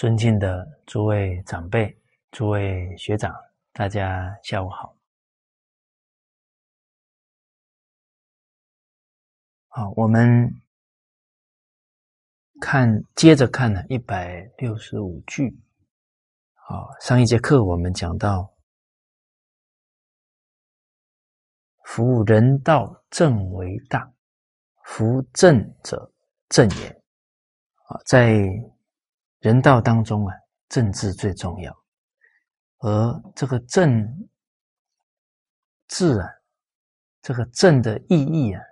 尊敬的诸位长辈、诸位学长，大家下午好。好，我们看，接着看呢，一百六十五句。好，上一节课我们讲到，夫人道正为大，夫正者正也。啊，在人道当中啊，政治最重要，而这个政治啊，这个政的意义啊，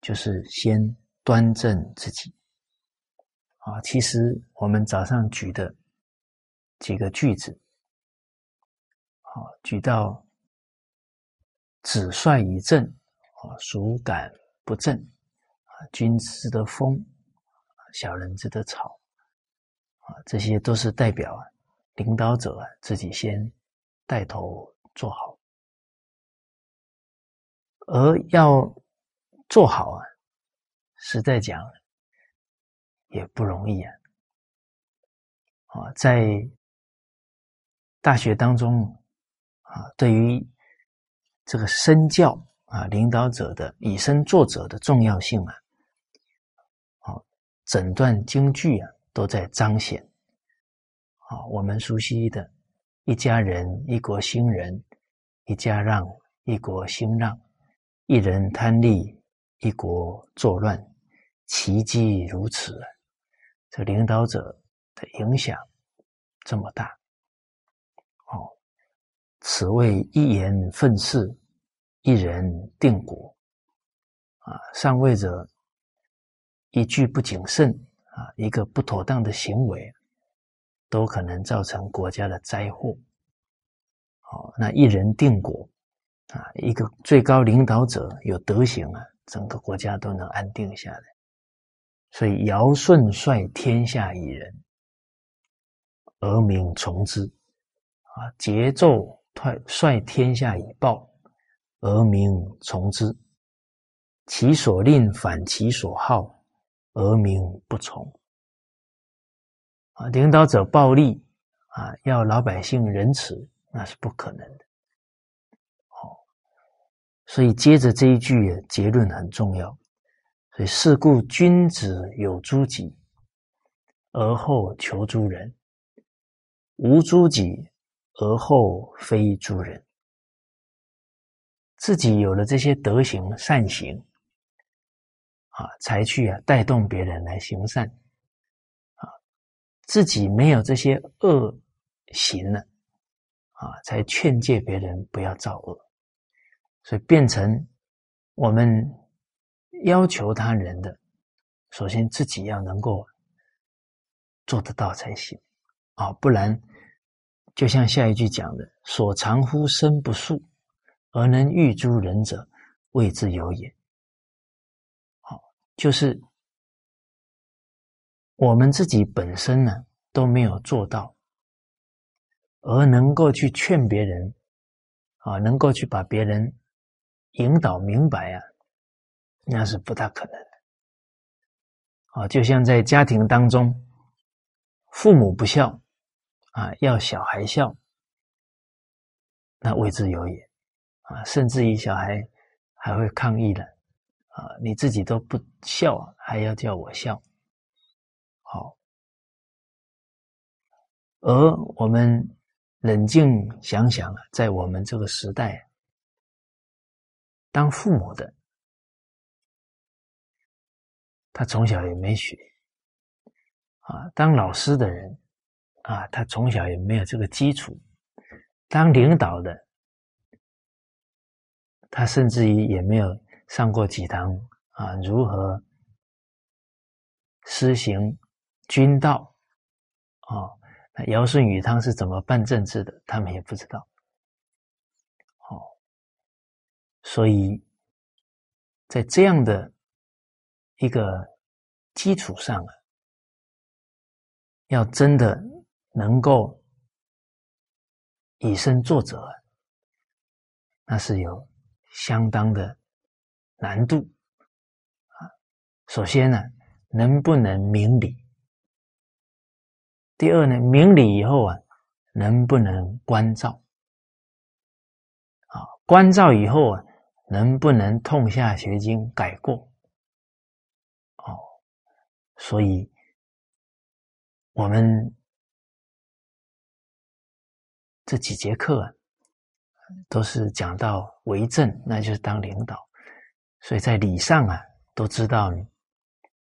就是先端正自己。啊，其实我们早上举的几个句子，好，举到子帅以正，啊，孰敢不正？啊，君子的风，小人之的草。啊，这些都是代表啊，领导者自己先带头做好，而要做好啊，实在讲也不容易啊。啊，在大学当中啊，对于这个身教啊，领导者的以身作则的重要性啊，好，整段京剧啊。都在彰显，啊，我们熟悉的“一家人，一国兴仁；一家让，一国兴让；一人贪利，一国作乱。”奇迹如此，这领导者的影响这么大，哦，此谓一言愤世，一人定国。啊，上位者一句不谨慎。啊，一个不妥当的行为，都可能造成国家的灾祸。好，那一人定国啊，一个最高领导者有德行啊，整个国家都能安定下来。所以尧舜率天下以仁，而民从之；啊，桀纣率率天下以暴，而民从之。其所令反其所好。而民不从啊！领导者暴力啊，要老百姓仁慈，那是不可能的。好，所以接着这一句结论很重要。所以是故君子有诸己，而后求诸人；无诸己，而后非诸人。自己有了这些德行善行。啊，才去啊带动别人来行善，啊，自己没有这些恶行了，啊，才劝诫别人不要造恶，所以变成我们要求他人的，首先自己要能够做得到才行，啊，不然就像下一句讲的：“所长乎身不素，而能欲诸人者，谓之有也。”就是我们自己本身呢都没有做到，而能够去劝别人啊，能够去把别人引导明白啊，那是不大可能的。啊，就像在家庭当中，父母不孝啊，要小孩孝，那未之有也啊，甚至于小孩还会抗议的。啊，你自己都不笑，还要叫我笑，好。而我们冷静想想啊，在我们这个时代，当父母的，他从小也没学啊；当老师的人啊，他从小也没有这个基础；当领导的，他甚至于也没有。上过几堂啊？如何施行君道？哦，那尧舜禹汤是怎么办政治的？他们也不知道。哦，所以在这样的一个基础上啊，要真的能够以身作则，那是有相当的。难度，首先呢，能不能明理第二呢，明理以后啊，能不能关照？啊，关照以后啊，能不能痛下决心改过？哦，所以我们这几节课啊，都是讲到为政，那就是当领导，所以在礼上啊，都知道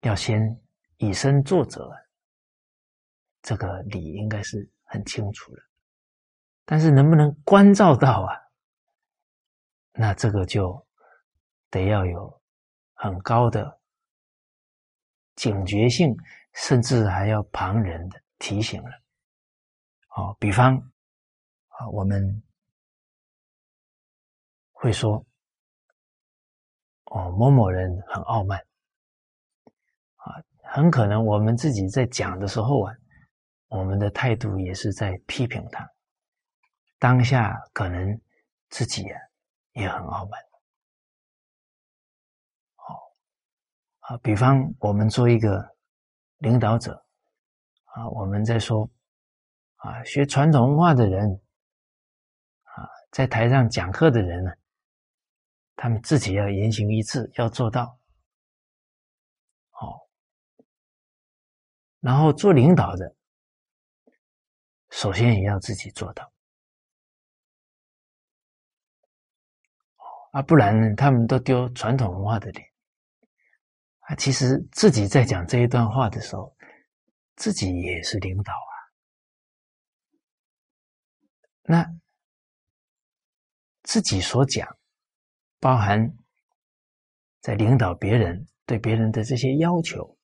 要先以身作则，这个理应该是很清楚的。但是能不能关照到啊？那这个就得要有很高的警觉性，甚至还要旁人的提醒了。哦，比方啊，我们会说，哦，某某人很傲慢，很可能我们自己在讲的时候啊，我们的态度也是在批评他，当下可能自己啊。也很傲慢，好啊。比方我们做一个领导者啊，我们在说啊，学传统文化的人啊，在台上讲课的人呢，他们自己要言行一致，要做到好。然后做领导的，首先也要自己做到。啊，不然呢？他们都丢传统文化的脸啊！其实自己在讲这一段话的时候，自己也是领导啊。那自己所讲，包含在领导别人对别人的这些要求，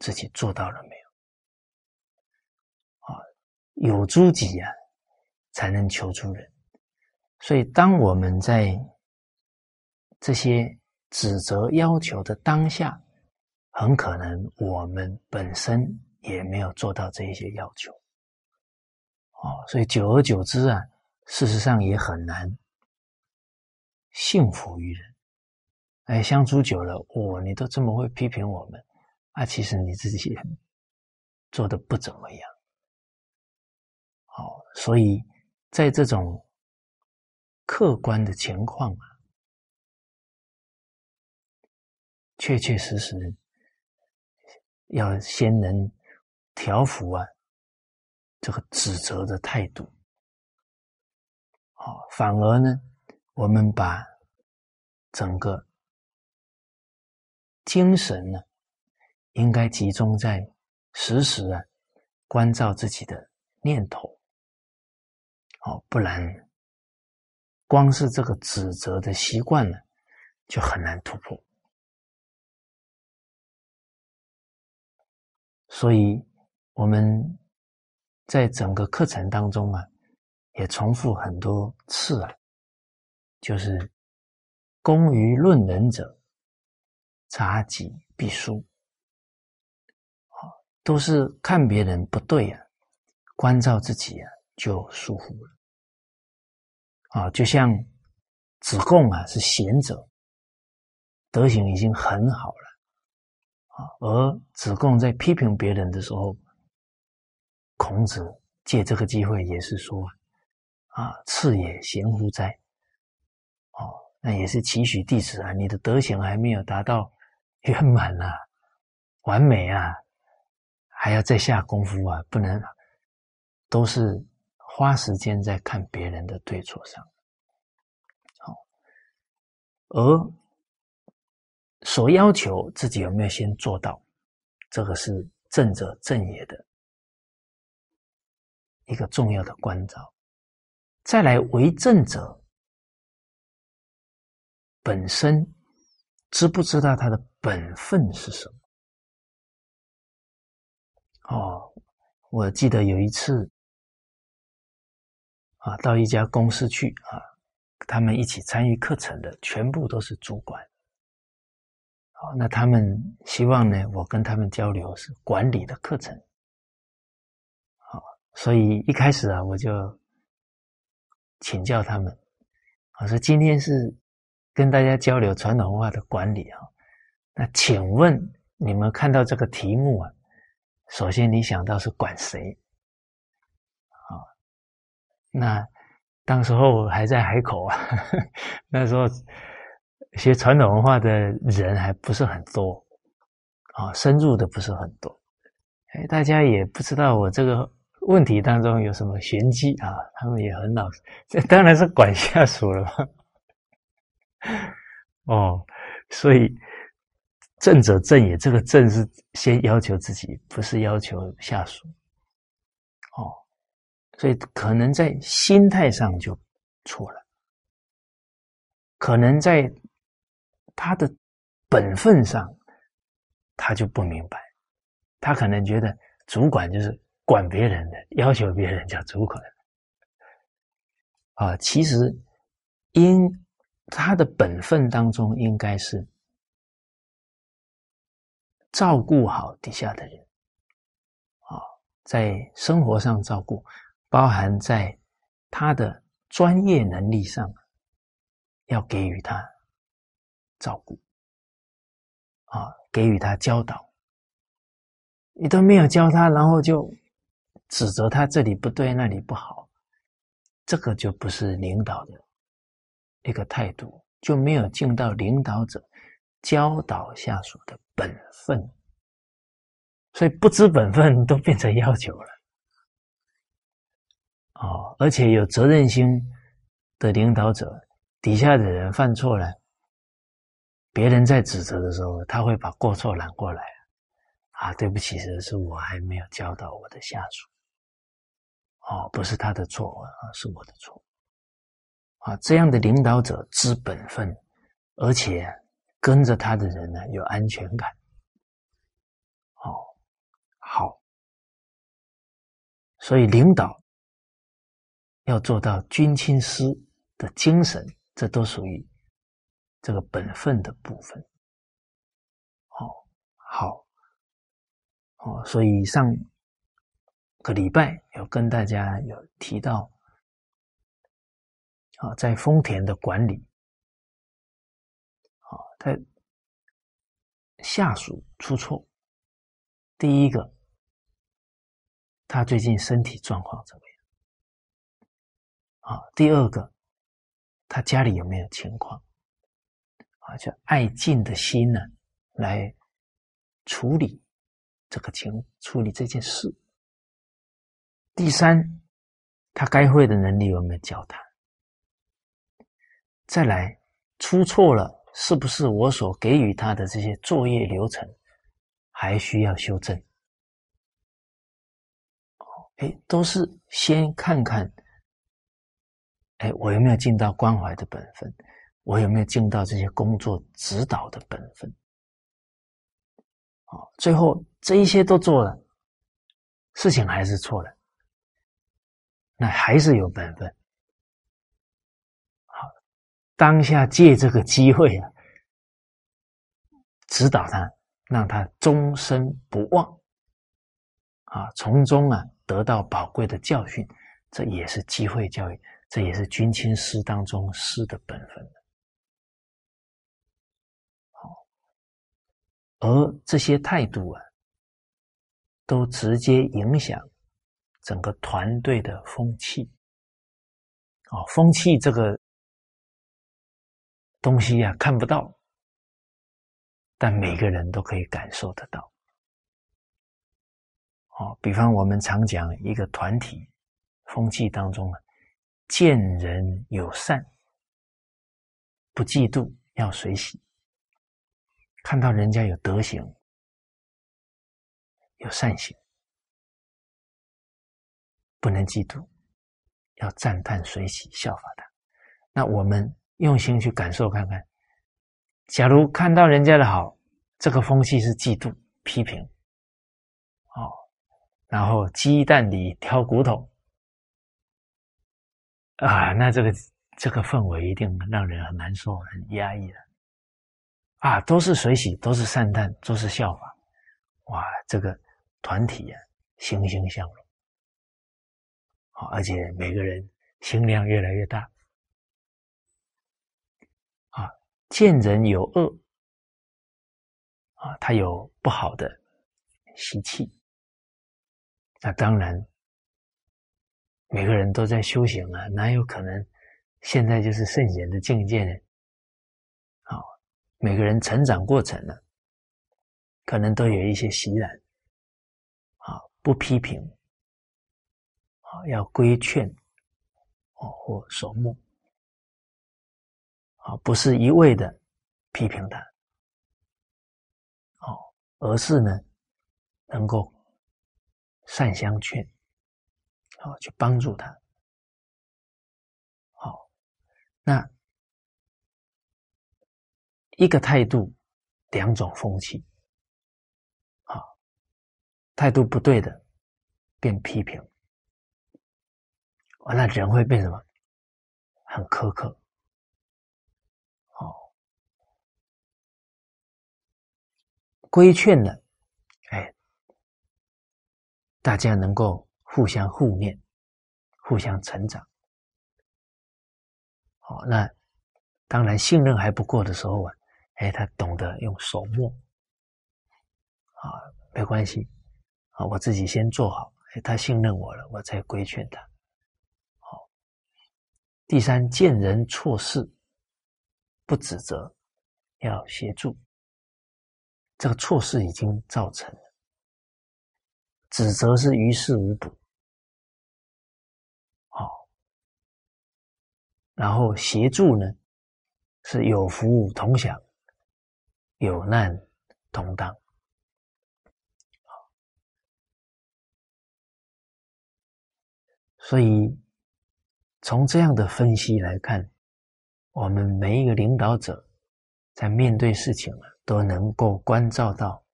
自己做到了没有？啊，有诸己呀，才能求诸人。所以，当我们在这些指责要求的当下，很可能我们本身也没有做到这一些要求，哦，所以久而久之啊，事实上也很难幸福于人。哎，相处久了，哦，你都这么会批评我们，啊，其实你自己做的不怎么样，好，所以在这种。客观的情况啊，确确实实要先能调服啊这个指责的态度，好，反而呢，我们把整个精神呢，应该集中在时时啊关照自己的念头，好，不然。光是这个指责的习惯呢，就很难突破。所以我们在整个课程当中啊，也重复很多次啊，就是“功于论人者，察己必输”。都是看别人不对啊，关照自己啊，就疏忽了。啊，就像子贡啊，是贤者，德行已经很好了啊。而子贡在批评别人的时候，孔子借这个机会也是说：“啊，次也贤乎哉？”哦，那也是期许弟子啊，你的德行还没有达到圆满啊、完美啊，还要再下功夫啊，不能都是。花时间在看别人的对错上，好，而所要求自己有没有先做到，这个是正者正也的一个重要的关照。再来为政者本身知不知道他的本分是什么？哦，我记得有一次。啊，到一家公司去啊，他们一起参与课程的全部都是主管。好，那他们希望呢，我跟他们交流是管理的课程。好，所以一开始啊，我就请教他们，我说今天是跟大家交流传统文化的管理啊，那请问你们看到这个题目啊，首先你想到是管谁啊？那当时候还在海口啊，那时候学传统文化的人还不是很多啊，深入的不是很多，哎，大家也不知道我这个问题当中有什么玄机啊，他们也很老实，这当然是管下属了嘛。哦，所以。正者正也，这个正是先要求自己，不是要求下属。哦，所以可能在心态上就错了，可能在他的本分上，他就不明白，他可能觉得主管就是管别人的，要求别人叫主管。啊，其实因他的本分当中应该是。照顾好底下的人，啊，在生活上照顾，包含在他的专业能力上，要给予他照顾，啊，给予他教导。你都没有教他，然后就指责他这里不对那里不好，这个就不是领导的一个态度，就没有尽到领导者。教导下属的本分，所以不知本分都变成要求了。哦，而且有责任心的领导者，底下的人犯错了，别人在指责的时候，他会把过错揽过来。啊，对不起，是是我还没有教导我的下属。哦，不是他的错啊，是我的错。啊，这样的领导者知本分，而且。跟着他的人呢，有安全感。哦，好，所以领导要做到军亲师的精神，这都属于这个本分的部分。哦，好，哦，所以上个礼拜有跟大家有提到，啊，在丰田的管理。他下属出错，第一个，他最近身体状况怎么样？啊，第二个，他家里有没有情况？啊，就爱敬的心呢，来处理这个情，处理这件事。第三，他该会的能力有没有教他？再来，出错了。是不是我所给予他的这些作业流程还需要修正？哦，哎，都是先看看，哎，我有没有尽到关怀的本分？我有没有尽到这些工作指导的本分？哦，最后这一些都做了，事情还是错了，那还是有本分。当下借这个机会啊，指导他，让他终身不忘，啊，从中啊得到宝贵的教训，这也是机会教育，这也是军亲师当中师的本分。好，而这些态度啊，都直接影响整个团队的风气。哦，风气这个。东西呀看不到，但每个人都可以感受得到。哦，比方我们常讲一个团体风气当中啊，见人友善，不嫉妒，要随喜。看到人家有德行、有善行，不能嫉妒，要赞叹、随喜、效法他。那我们。用心去感受看看，假如看到人家的好，这个风气是嫉妒、批评，哦，然后鸡蛋里挑骨头，啊，那这个这个氛围一定让人很难受、很压抑的，啊，都是水洗，都是善叹，都是效法，哇，这个团体呀，欣欣向荣，好，而且每个人心量越来越大。见人有恶啊，他有不好的习气那当然，每个人都在修行啊，哪有可能现在就是圣贤的境界呢？好，每个人成长过程呢，可能都有一些习染，啊，不批评，啊，要规劝，哦，或守目，啊，不是一味的批评他，哦，而是呢，能够。善相劝，好去帮助他。好，那一个态度，两种风气。好，态度不对的，变批评，完了人会变什么？很苛刻。好，规劝的。大家能够互相互念，互相成长。好，那当然信任还不够的时候啊，哎，他懂得用手摸，啊，没关系，啊，我自己先做好，哎，他信任我了，我再规劝他。好，第三，见人错事不指责，要协助，这个错事已经造成了。指责是于事无补，好，然后协助呢是有福同享，有难同当，所以从这样的分析来看，我们每一个领导者在面对事情啊，都能够关照到。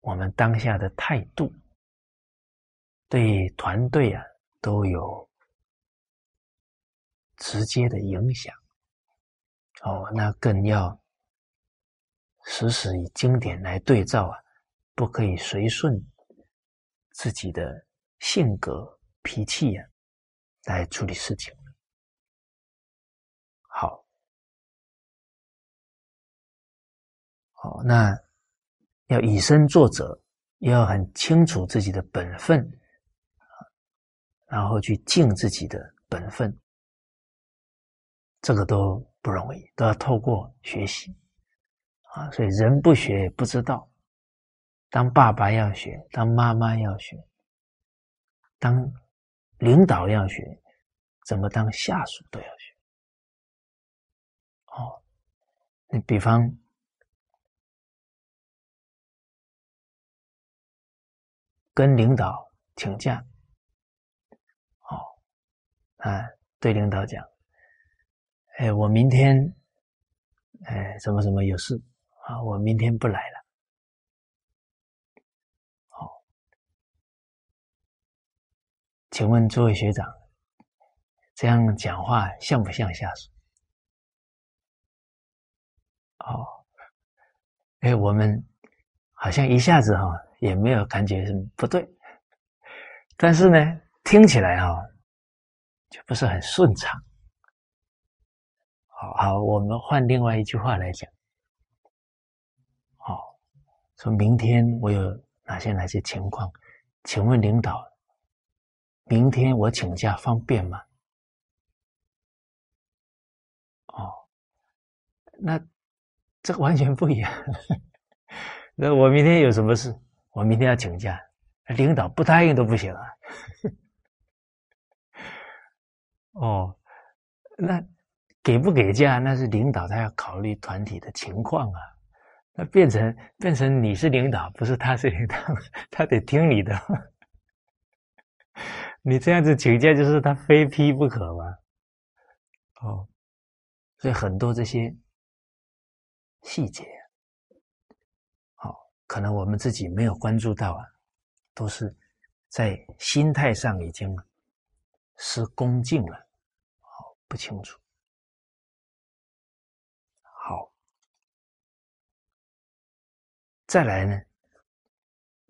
我们当下的态度，对团队啊都有直接的影响。哦，那更要时时以经典来对照啊，不可以随顺自己的性格脾气呀来处理事情。哦，那。要以身作则，要很清楚自己的本分，然后去尽自己的本分，这个都不容易，都要透过学习啊。所以人不学不知道，当爸爸要学，当妈妈要学，当领导要学，怎么当下属都要学。哦，你比方。跟领导请假，哦，啊，对领导讲，哎，我明天，哎，什么什么有事啊，我明天不来了，好，请问诸位学长，这样讲话像不像下属？哦，哎，我们好像一下子哈。也没有感觉什么不对，但是呢，听起来哈就不是很顺畅。好好，我们换另外一句话来讲，好，说明天我有哪些哪些情况，请问领导，明天我请假方便吗？哦，那这完全不一样。那我明天有什么事？我明天要请假，领导不答应都不行啊！哦，那给不给假那是领导他要考虑团体的情况啊。那变成变成你是领导，不是他是领导，他得听你的。你这样子请假就是他非批不可吗？哦，所以很多这些细节。可能我们自己没有关注到啊，都是在心态上已经失恭敬了，好不清楚。好，再来呢，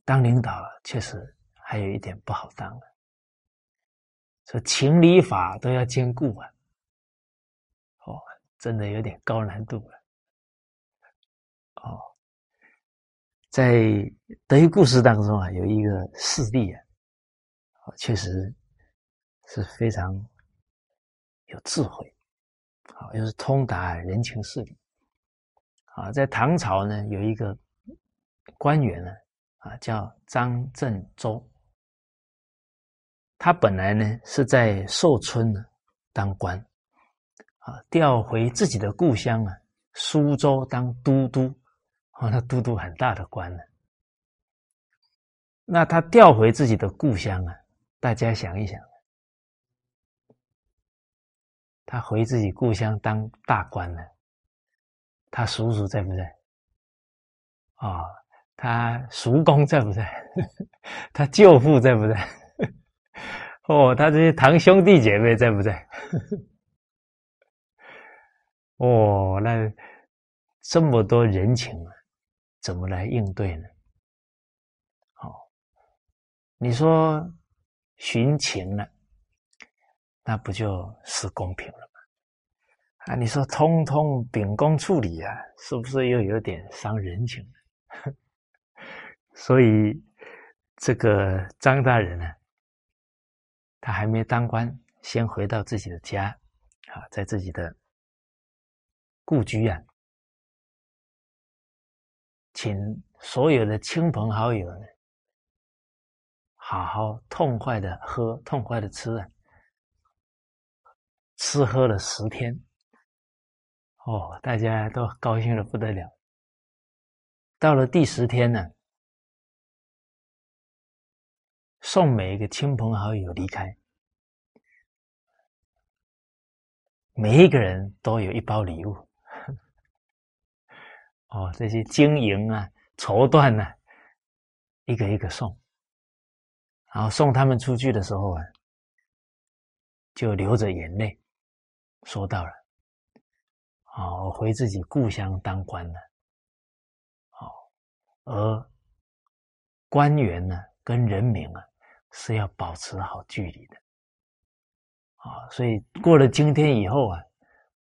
当领导确实还有一点不好当了，说情理法都要兼顾啊，哦，真的有点高难度了，在德育故事当中啊，有一个事例啊，确实是非常有智慧，啊，又是通达人情世理，啊，在唐朝呢，有一个官员呢，啊，叫张振周，他本来呢是在寿春呢当官，啊，调回自己的故乡啊，苏州当都督，啊，那都督很大的官呢。那他调回自己的故乡啊，大家想一想，他回自己故乡当大官了，他叔叔在不在？啊，他叔公在不在？他舅父在不在？哦，他这些堂兄弟姐妹在不在？哦，那这么多人情啊，怎么来应对呢？好你说寻情了，那不就是公平了吗？啊，你说通通秉公处理啊，是不是又有点伤人情？所以这个张大人呢，他还没当官，先回到自己的家啊，在自己的故居啊，请所有的亲朋好友呢。好好痛快的喝，痛快的吃啊！吃喝了十天，哦，大家都高兴的不得了。到了第十天呢，送每一个亲朋好友离开，每一个人都有一包礼物。哦，这些金银啊、绸缎啊，一个一个送。然后送他们出去的时候啊，就流着眼泪，说到了：“啊，我回自己故乡当官了。哦，而官员呢，跟人民啊，是要保持好距离的。啊，所以过了今天以后啊，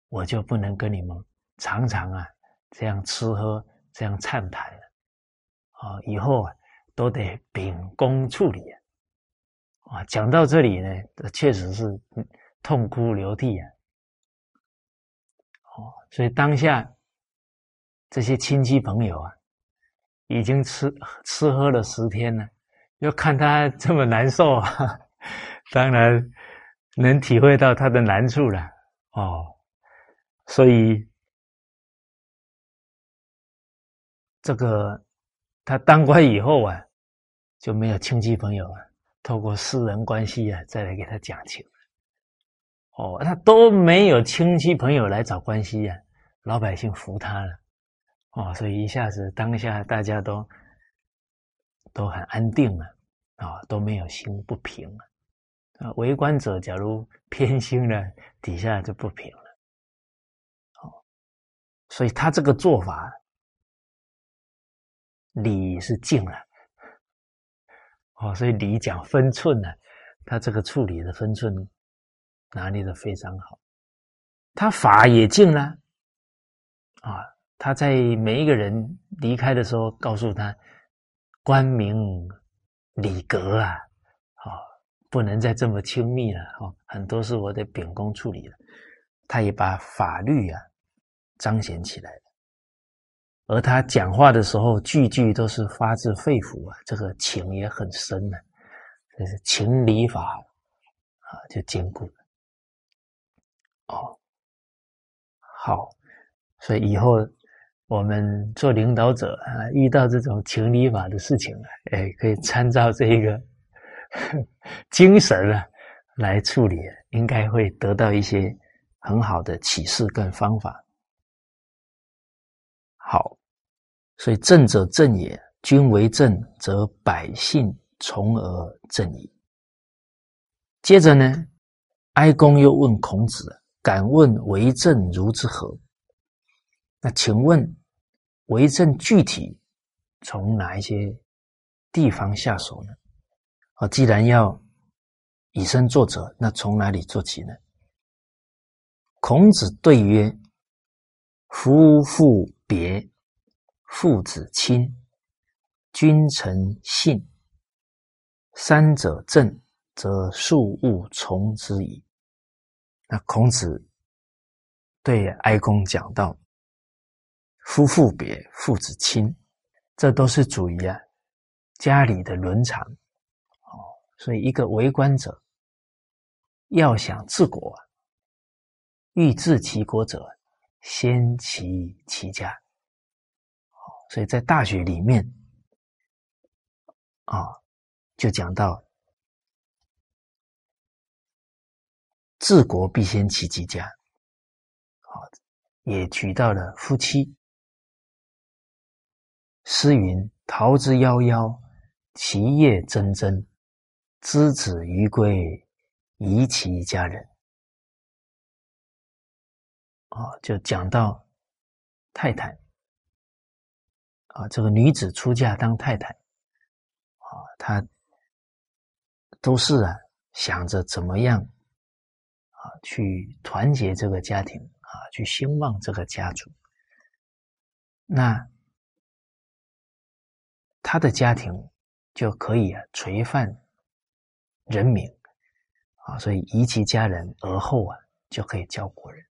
我就不能跟你们常常啊这样吃喝，这样畅谈了。啊，以后啊，都得秉公处理啊。”啊，讲到这里呢，确实是痛哭流涕啊！哦，所以当下这些亲戚朋友啊，已经吃吃喝了十天了，又看他这么难受啊，当然能体会到他的难处了。哦，所以这个他当官以后啊，就没有亲戚朋友啊。透过私人关系啊，再来给他讲情。哦，他都没有亲戚朋友来找关系呀，老百姓服他了。哦，所以一下子当下大家都都很安定了，啊，都没有心不平了。啊，围观者假如偏心了，底下就不平了。哦，所以他这个做法，理是尽了。哦，所以理讲分寸呢，他这个处理的分寸拿捏的非常好。他法也尽了，啊，他在每一个人离开的时候，告诉他官名礼格啊，啊，不能再这么亲密了，哦，很多事我得秉公处理了。他也把法律啊彰显起来了。而他讲话的时候，句句都是发自肺腑啊，这个情也很深呢，这是情理法啊，就坚固了。哦，好，所以以后我们做领导者啊，遇到这种情理法的事情啊，哎，可以参照这个 精神啊来处理，应该会得到一些很好的启示跟方法。好，所以正者正也，君为政，则百姓从而正矣。接着呢，哀公又问孔子：“敢问为政如之何？”那请问，为政具体从哪一些地方下手呢？啊，既然要以身作则，那从哪里做起呢？孔子对曰：“夫妇。”别父子亲君臣信三者正则庶务从之矣。那孔子对哀公讲到：“夫妇别，父子亲，这都是属于啊家里的伦常。哦，所以一个为官者要想治国，欲治其国者，先齐其家。所以在大学里面啊，就讲到。”治国必先齐其家，好，也举到了夫妻。诗云：“桃之夭夭，其叶蓁蓁。之子于归，宜其家人。”啊，就讲到太太啊，这个女子出嫁当太太啊，她都是啊，想着怎么样啊。去团结这个家庭啊，去兴旺这个家族。那他的家庭就可以啊垂范人民啊，所以移其家人而后啊，就可以教国人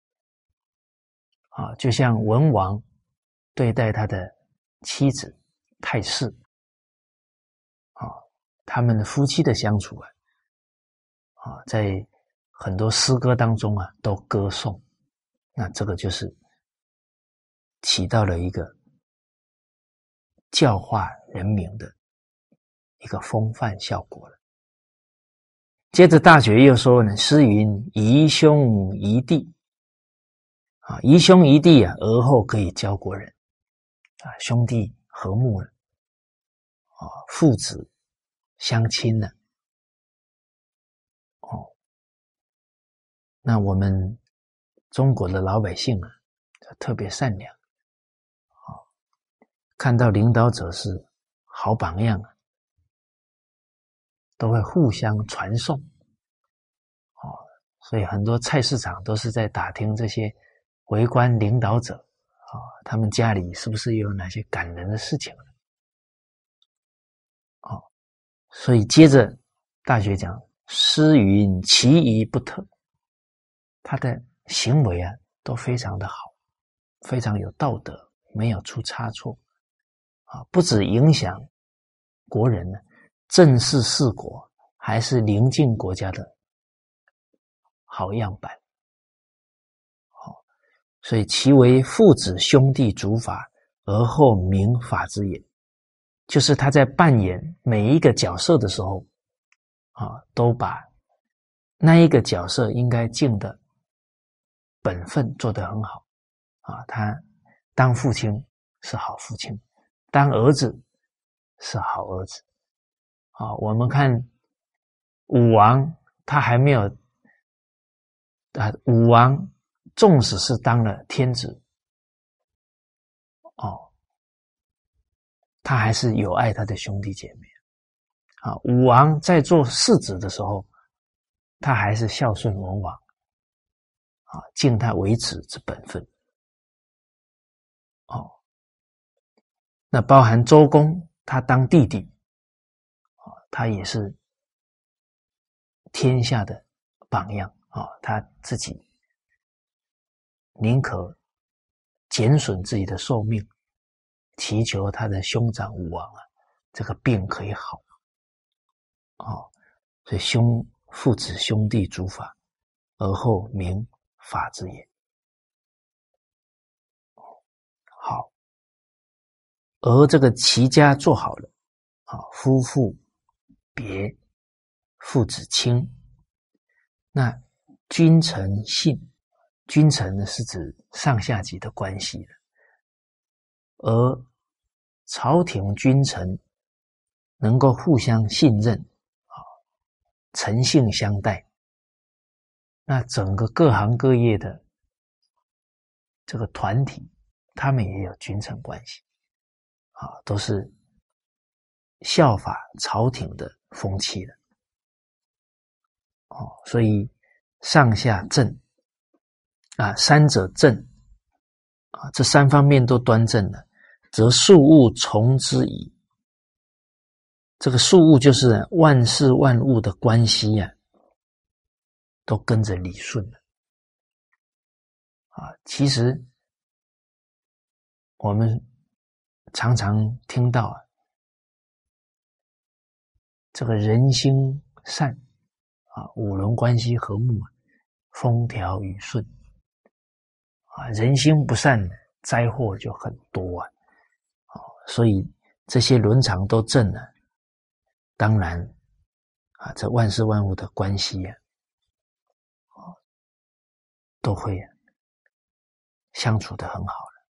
啊。就像文王对待他的妻子太氏啊，他们的夫妻的相处啊，啊，在。很多诗歌当中啊，都歌颂，那这个就是起到了一个教化人民的一个风范效果了。接着大学又说呢：“诗云宜兄宜弟，啊，一兄一弟啊，而后可以教国人，啊，兄弟和睦了，啊，父子相亲了。”哦那我们中国的老百姓啊，特别善良，啊，看到领导者是好榜样啊，都会互相传送，啊，所以很多菜市场都是在打听这些围观领导者啊，他们家里是不是有哪些感人的事情啊，所以接着大学讲诗云其仪不特。他的行为啊，都非常的好，非常有道德，没有出差错，啊，不止影响国人呢，正是四国，还是邻近国家的好样板。所以其为父子兄弟主法，而后明法之也，就是他在扮演每一个角色的时候，啊，都把那一个角色应该尽的。本分做得很好，啊，他当父亲是好父亲，当儿子是好儿子，啊，我们看武王，他还没有，啊，武王纵使是当了天子，哦，他还是有爱他的兄弟姐妹，啊，武王在做世子的时候，他还是孝顺文王。啊，敬他为子之本分。哦，那包含周公，他当弟弟，啊，他也是天下的榜样啊，他自己宁可减损自己的寿命，祈求他的兄长武王啊，这个病可以好。哦，所以兄父子兄弟主法，而后明。法之也，好，而这个齐家做好了，啊，夫妇别，父子亲，那君臣信，君臣呢是指上下级的关系的，而朝廷君臣能够互相信任，啊，诚信相待。那整个各行各业的这个团体，他们也有君臣关系，啊，都是效法朝廷的风气的，哦，所以上下正啊，三者正啊，这三方面都端正了，则庶务从之矣。这个数物就是万事万物的关系呀，都跟着理顺了。啊，其实我们常常听到啊，这个人心善啊，五伦关系和睦，风调雨顺啊，人心不善，灾祸就很多啊。哦，所以这些伦常都正了，当然啊，这万事万物的关系呀，啊，都会。相处的很好了。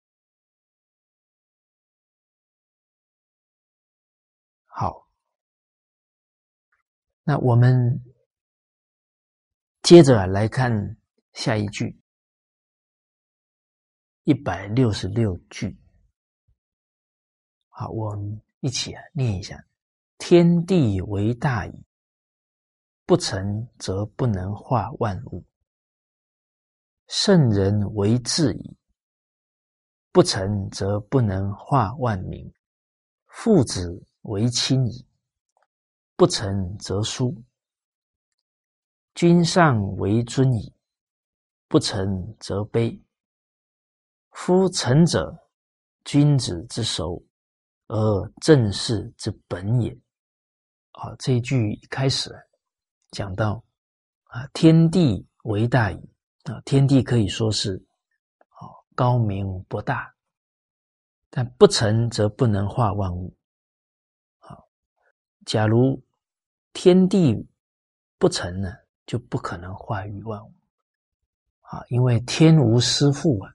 好，那我们接着来看下一句，一百六十六句。好，我们一起啊念一下：天地为大矣，不成则不能化万物。圣人为治矣，不成则不能化万民；父子为亲矣，不成则疏；君上为尊矣，不成则卑。夫臣者，君子之首，而正事之本也。好，这一句一开始讲到啊，天地为大矣。啊，天地可以说是，啊，高明博大，但不成则不能化万物。好，假如天地不成呢，就不可能化育万物。啊，因为天无私父啊，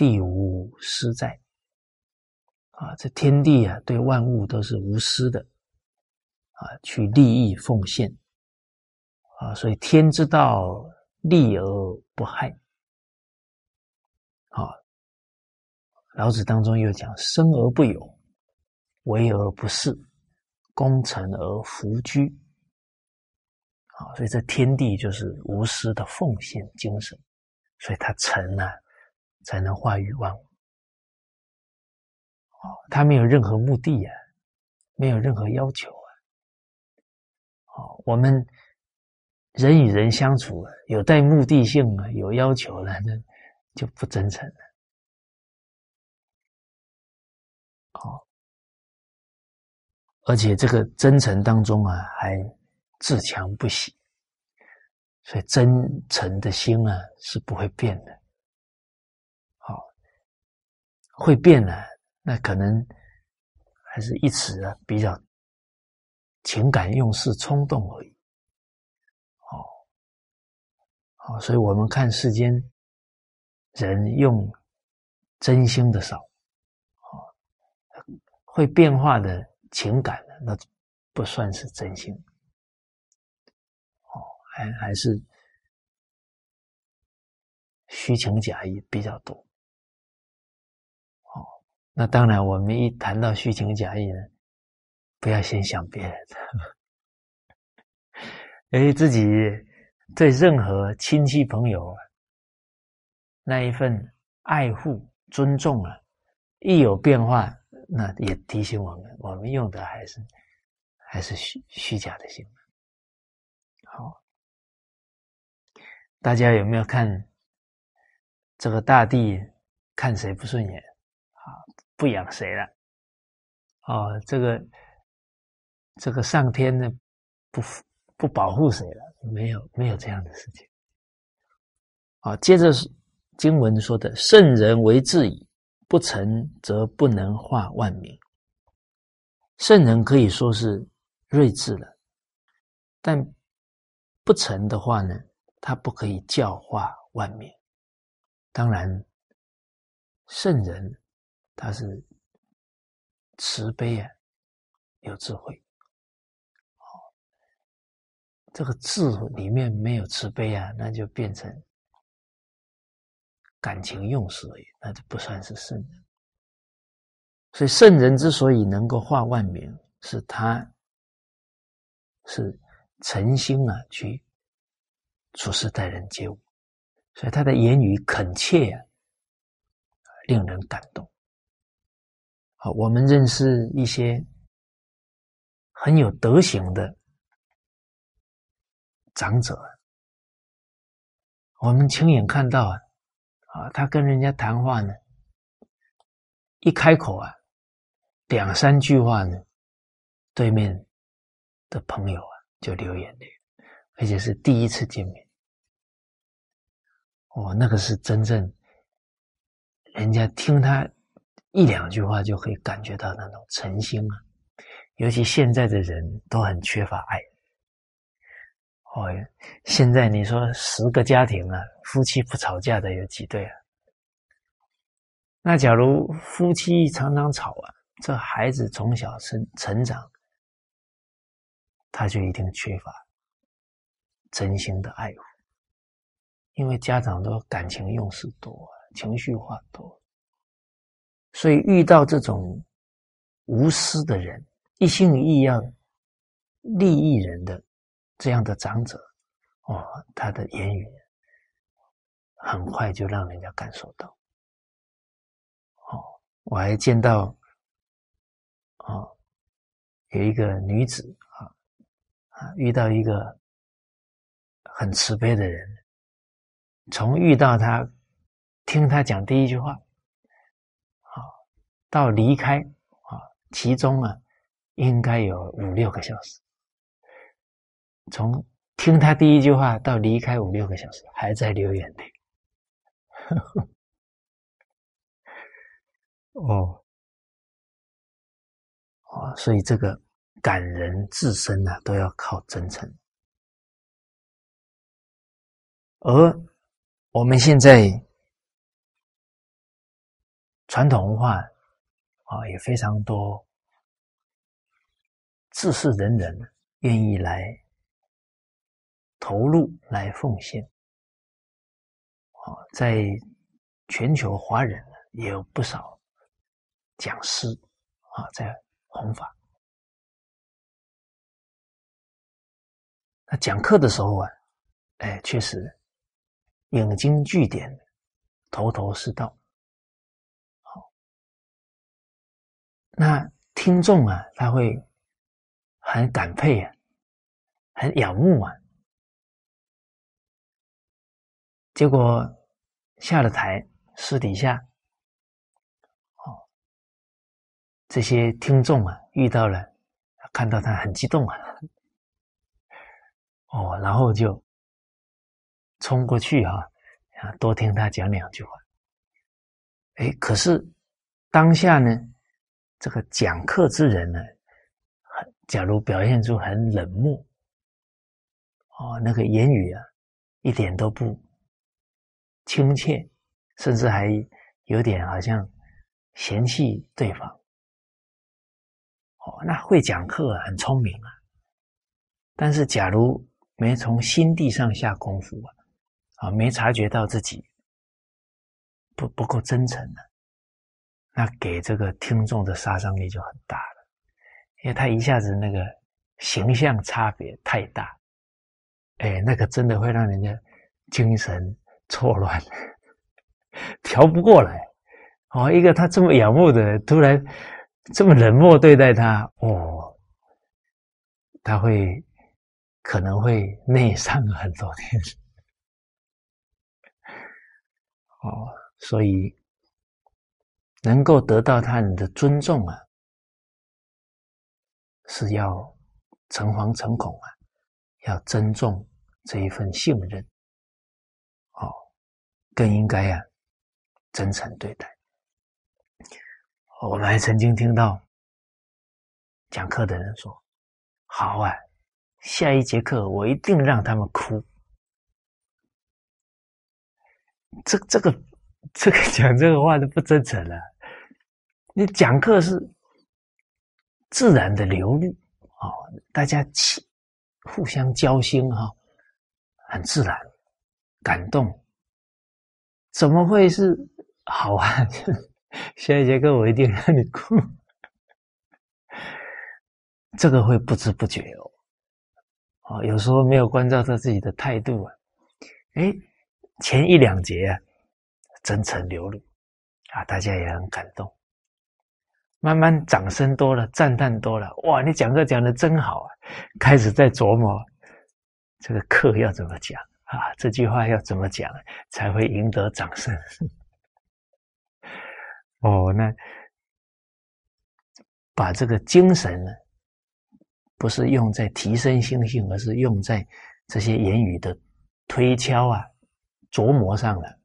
地无私在。啊，这天地啊，对万物都是无私的，啊，去利益奉献。啊，所以天之道。利而不害，好。老子当中又讲：生而不有，为而不恃，功成而弗居。啊，所以这天地就是无私的奉献精神，所以它成了，才能化育万物。哦，他没有任何目的啊，没有任何要求啊。哦，我们。人与人相处，啊有带目的性啊，有要求了，那就不真诚了。好，而且这个真诚当中啊，还自强不息，所以真诚的心啊是不会变的。好，会变呢，那可能还是一时啊比较情感用事、冲动而已。啊，所以我们看世间人用真心的少，啊，会变化的情感呢，那不算是真心，哦，还还是虚情假意比较多，那当然，我们一谈到虚情假意呢，不要先想别人，哎，自己。对任何亲戚朋友，那一份爱护、尊重啊，一有变化，那也提醒我们，我们用的还是还是虚虚假的心。好，大家有没有看这个大地看谁不顺眼？不养谁了？哦，这个这个上天呢不不保护谁了？没有，没有这样的事情。好，接着是经文说的：“圣人为治矣，不成则不能化万民。”圣人可以说是睿智了，但不成的话呢，他不可以教化万民。当然，圣人他是慈悲啊，有智慧。这个智里面没有慈悲啊，那就变成感情用事而已，那就不算是圣人。所以圣人之所以能够化万民，是他是诚心啊去处事待人接物，所以他的言语恳切啊，令人感动。啊，我们认识一些很有德行的长者，我们亲眼看到，啊，他跟人家谈话呢，一开口啊，两三句话呢，对面的朋友啊就流眼泪，而且是第一次见面，哦，那个是真正人家听他一两句话就可以感觉到那种诚心啊。尤其现在的人都很缺乏爱。哦，现在你说十个家庭啊，夫妻不吵架的有几对啊？那假如夫妻常常吵啊，这孩子从小成成长，他就一定缺乏真心的爱护，因为家长都感情用事多，情绪化多，所以遇到这种无私的人。一心一意要利益人的这样的长者，哦，他的言语很快就让人家感受到。哦，我还见到，哦，有一个女子啊，啊，遇到一个很慈悲的人，从遇到他，听他讲第一句话，到离开啊，其中啊。应该有五六个小时，从听他第一句话到离开五六个小时，还在流眼泪。哦，哦，所以这个感人自身呢，都要靠真诚。而我们现在传统文化啊，也非常多。自是人人愿意来投入、来奉献，啊，在全球华人也有不少讲师啊，在弘法。那讲课的时候啊，哎，确实引经据典，头头是道。那听众啊，他会。很感佩啊，很仰慕啊，结果下了台，私底下，哦，这些听众啊，遇到了，看到他很激动啊，哦，然后就冲过去哈，啊，多听他讲两句话。哎，可是当下呢，这个讲课之人呢？假如表现出很冷漠，哦，那个言语啊，一点都不亲切，甚至还有点好像嫌弃对方，哦，那会讲课很聪明啊，但是假如没从心地上下功夫啊，啊，没察觉到自己不不够真诚呢，那给这个听众的杀伤力就很大了。因为他一下子那个形象差别太大，哎，那个真的会让人家精神错乱，调不过来。哦，一个他这么仰慕的，突然这么冷漠对待他，哦，他会可能会内伤很多天。哦，所以能够得到他人的尊重啊。是要诚惶诚恐啊，要珍重这一份信任，哦，更应该啊真诚对待。我们还曾经听到讲课的人说：“好啊，下一节课我一定让他们哭。”这这个这个讲这个话都不真诚了。你讲课是。自然的流露啊，大家起互相交心哈，很自然，感动，怎么会是好啊？下一节课我一定让你哭，这个会不知不觉哦，哦，有时候没有关照到自己的态度啊，哎，前一两节啊，真诚流露啊，大家也很感动。慢慢掌声多了，赞叹多了，哇！你讲课讲的真好啊！开始在琢磨这个课要怎么讲啊？这句话要怎么讲才会赢得掌声？哦，那把这个精神呢，不是用在提升心性，而是用在这些言语的推敲啊、琢磨上了，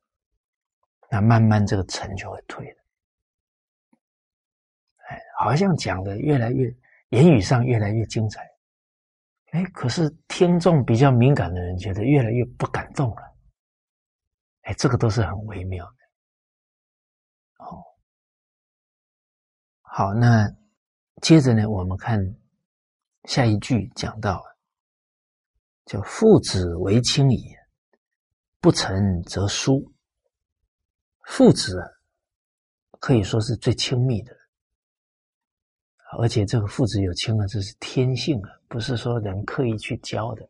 那慢慢这个尘就会退了。好像讲的越来越言语上越来越精彩，哎，可是听众比较敏感的人觉得越来越不感动了，哎，这个都是很微妙的。哦，好，那接着呢，我们看下一句讲到，叫父子为亲矣，不成则疏。父子可以说是最亲密的。而且这个父子有亲啊，这是天性啊，不是说人刻意去教的。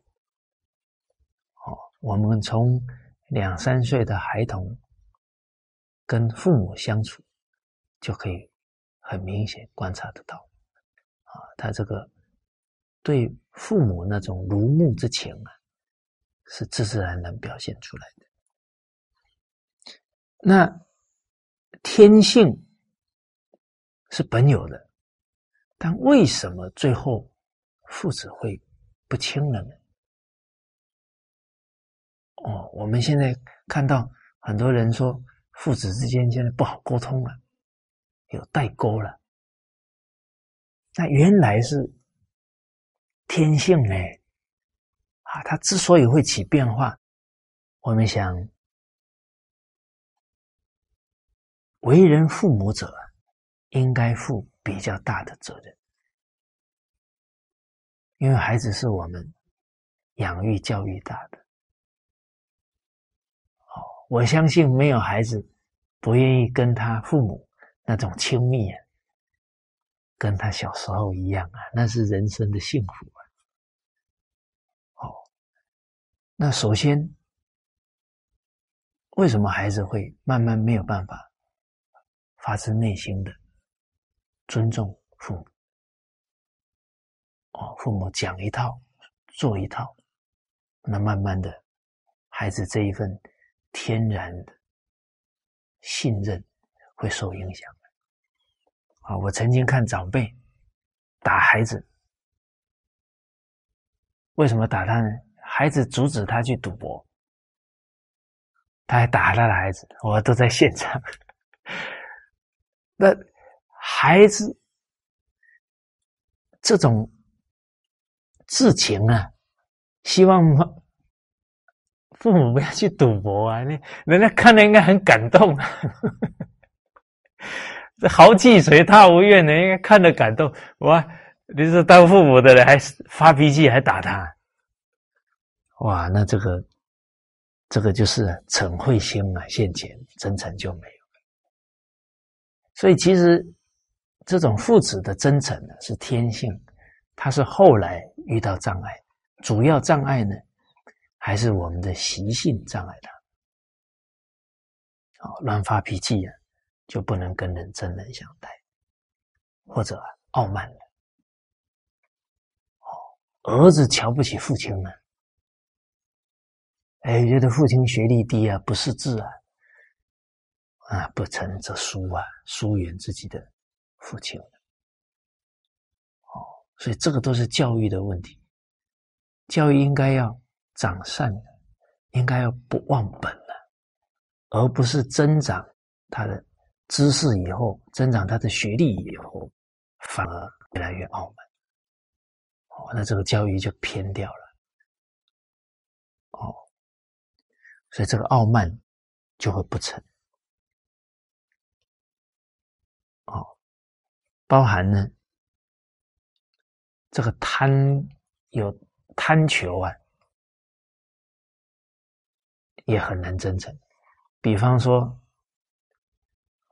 哦，我们从两三岁的孩童跟父母相处，就可以很明显观察得到，啊，他这个对父母那种如沐之情啊，是自自然然表现出来的。那天性是本有的。但为什么最后父子会不亲了呢？哦，我们现在看到很多人说父子之间现在不好沟通了，有代沟了。那原来是天性呢？啊，他之所以会起变化，我们想，为人父母者应该负。比较大的责任，因为孩子是我们养育教育大的。哦，我相信没有孩子不愿意跟他父母那种亲密啊，跟他小时候一样啊，那是人生的幸福啊。哦，那首先，为什么孩子会慢慢没有办法发自内心的？尊重父母，哦，父母讲一套，做一套，那慢慢的，孩子这一份天然的信任会受影响啊，我曾经看长辈打孩子，为什么打他呢？孩子阻止他去赌博，他还打他的孩子，我都在现场，那。孩子这种自情啊，希望父母不要去赌博啊！那人家看了应该很感动啊，这豪气随他无怨的，应该看了感动。哇，你是当父母的人还发脾气还打他，哇，那这个这个就是嗔恚心啊，现前真诚就没有所以其实。这种父子的真诚呢，是天性，他是后来遇到障碍，主要障碍呢，还是我们的习性障碍他。哦，乱发脾气呀，就不能跟人真人相待，或者傲慢了。哦，儿子瞧不起父亲了，哎，觉得父亲学历低啊，不识字啊，啊，不成则疏啊，疏远自己的。父亲，哦，所以这个都是教育的问题。教育应该要长善的，应该要不忘本的，而不是增长他的知识以后，增长他的学历以后，反而越来越傲慢。哦，那这个教育就偏掉了。哦，所以这个傲慢就会不成。包含呢，这个贪有贪求啊，也很难真诚。比方说，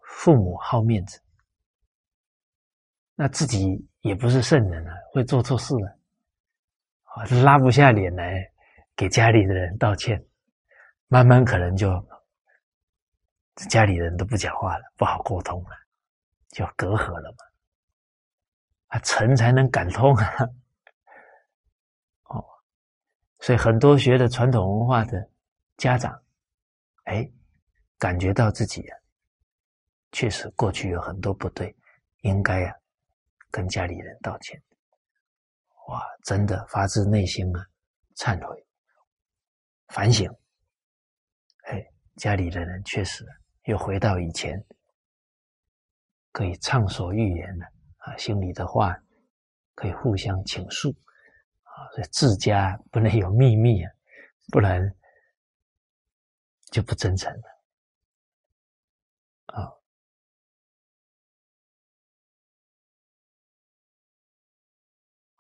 父母好面子，那自己也不是圣人啊，会做错事啊，啊，拉不下脸来给家里的人道歉，慢慢可能就家里人都不讲话了，不好沟通了，就隔阂了嘛。啊，臣才能感通啊。哦，所以很多学的传统文化的家长，哎，感觉到自己啊，确实过去有很多不对，应该啊，跟家里人道歉。哇，真的发自内心啊，忏悔、反省。哎，家里的人确实又回到以前，可以畅所欲言了，啊心里的话可以互相倾诉啊。所以自家不能有秘密啊，不然就不真诚了啊。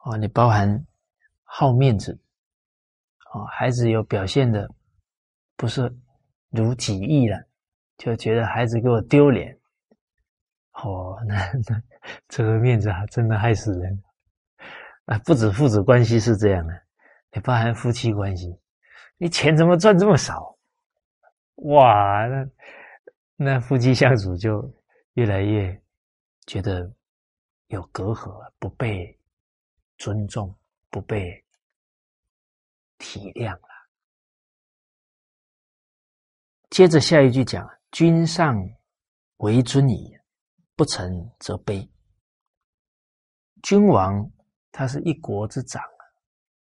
哦，你包含好面子，哦，孩子有表现的不是如己意了，就觉得孩子给我丢脸，哦，那那这个面子啊，真的害死人啊！不止父子关系是这样的，也包含夫妻关系，你钱怎么赚这么少？哇，那那夫妻相处就越来越觉得有隔阂，不被。尊重不被体谅了。接着下一句讲：“君上为尊矣，不臣则卑。”君王他是一国之长啊，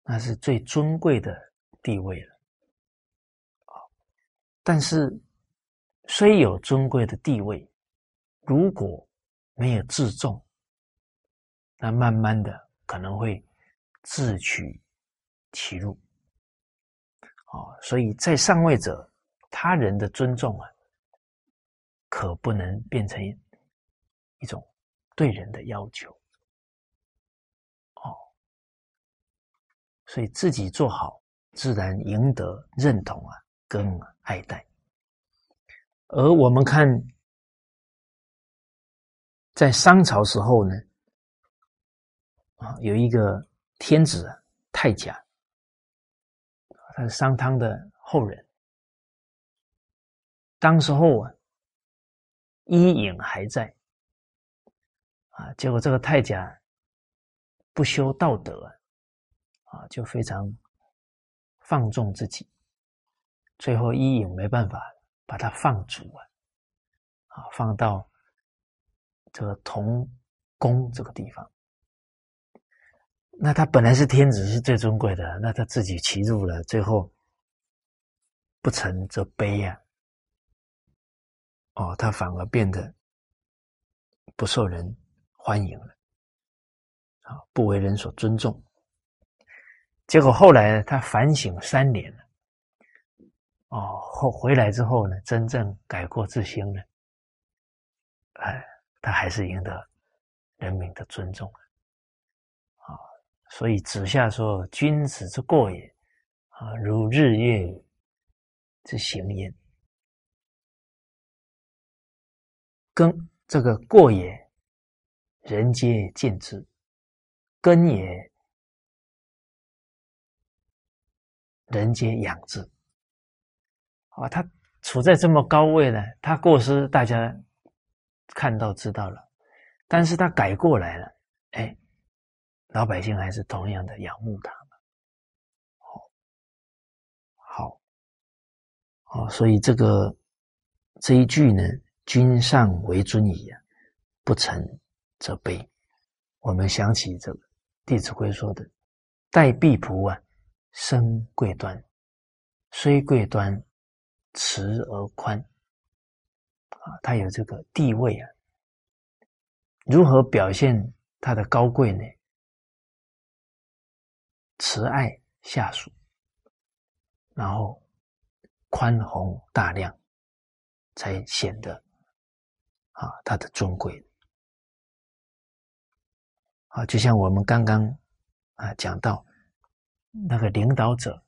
那是最尊贵的地位了。但是虽有尊贵的地位，如果没有自重，那慢慢的。可能会自取其辱，哦，所以在上位者，他人的尊重啊，可不能变成一种对人的要求，所以自己做好，自然赢得认同啊，跟爱戴。而我们看，在商朝时候呢。啊，有一个天子太甲，他是商汤的后人。当时候啊，伊尹还在，啊，结果这个太甲不修道德，啊，啊就非常放纵自己，最后伊尹没办法把他放逐啊，啊，放到这个同宫这个地方。那他本来是天子，是最尊贵的，那他自己骑入了，最后不成则悲呀。哦，他反而变得不受人欢迎了，啊，不为人所尊重。结果后来呢他反省三年了，哦，后回来之后呢，真正改过自新了，哎，他还是赢得人民的尊重了。所以子夏说：“君子之过也，啊，如日月之行焉。根这个过也，人皆见之；根也，人皆养之。啊，他处在这么高位呢，他过失大家看到知道了，但是他改过来了，哎。”老百姓还是同样的仰慕他们，好，好，好，所以这个这一句呢，“君上为尊矣啊，不臣则卑。”我们想起这个《弟子规》说的：“待婢仆啊，身贵端，虽贵端，慈而宽。”啊，他有这个地位啊，如何表现他的高贵呢？慈爱下属，然后宽宏大量，才显得啊他的尊贵。啊，就像我们刚刚啊讲到那个领导者，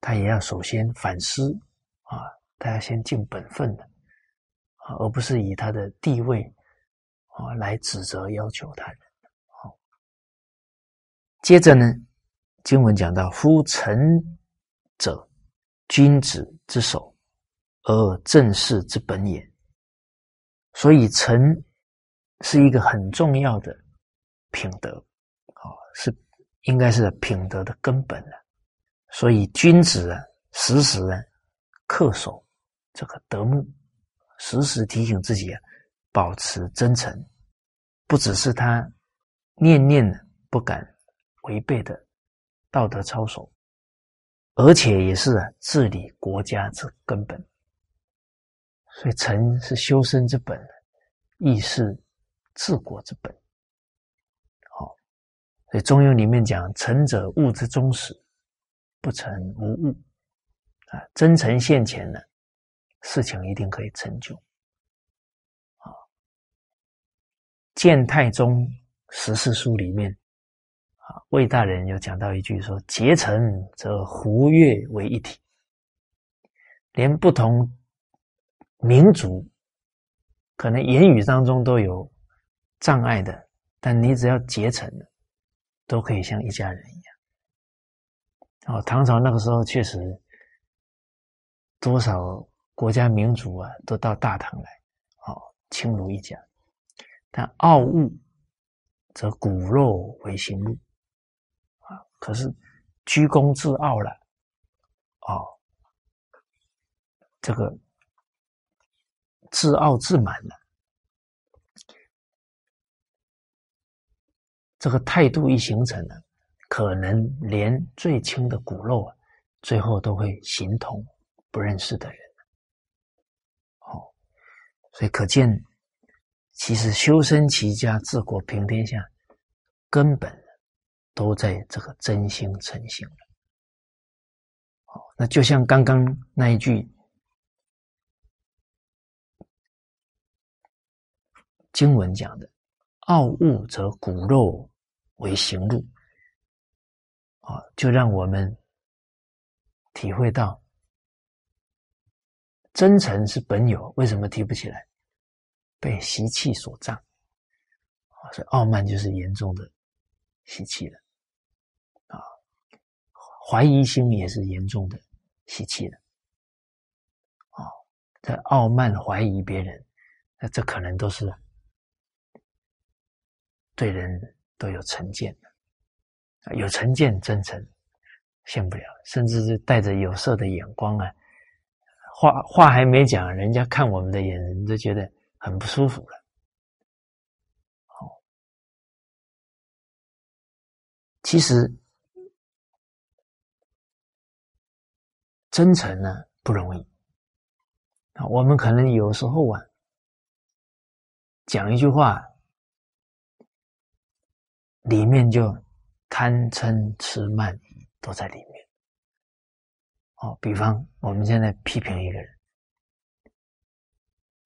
他也要首先反思啊，他要先尽本分的啊，而不是以他的地位啊来指责要求他人。好接着呢，经文讲到：“夫臣者，君子之首，而正事之本也。”所以，臣是一个很重要的品德，是应该是品德的根本的。所以君子啊，时时啊，恪守这个德目，时时提醒自己啊，保持真诚，不只是他念念不敢违背的道德操守，而且也是，治理国家之根本。所以，诚是修身之本，义是治国之本。在，《中庸》里面讲：“诚者，物之终始；不诚，无物。”啊，真诚现前呢，事情一定可以成就。啊，《谏太宗十四书》里面，啊，魏大人有讲到一句说：“结诚则胡越为一体。”连不同。民族可能言语当中都有障碍的，但你只要结成了，都可以像一家人一样。哦，唐朝那个时候确实多少国家民族啊，都到大唐来，哦，亲如一家。但傲物则骨肉为行路啊，可是居功自傲了，哦，这个。自傲自满了，这个态度一形成了，可能连最轻的骨肉啊，最后都会形同不认识的人。好，所以可见，其实修身齐家治国平天下，根本都在这个真心诚信了。好，那就像刚刚那一句。经文讲的“傲物则骨肉为行路”，啊，就让我们体会到真诚是本有，为什么提不起来？被习气所障，啊，所以傲慢就是严重的习气了，啊，怀疑心也是严重的习气了，啊，在傲慢怀疑别人，那这可能都是。对人都有成见的，有成见真诚，信不了，甚至是带着有色的眼光啊。话话还没讲，人家看我们的眼神都觉得很不舒服了。好，其实真诚呢不容易啊。我们可能有时候啊，讲一句话。里面就贪嗔痴慢都在里面。哦，比方我们现在批评一个人，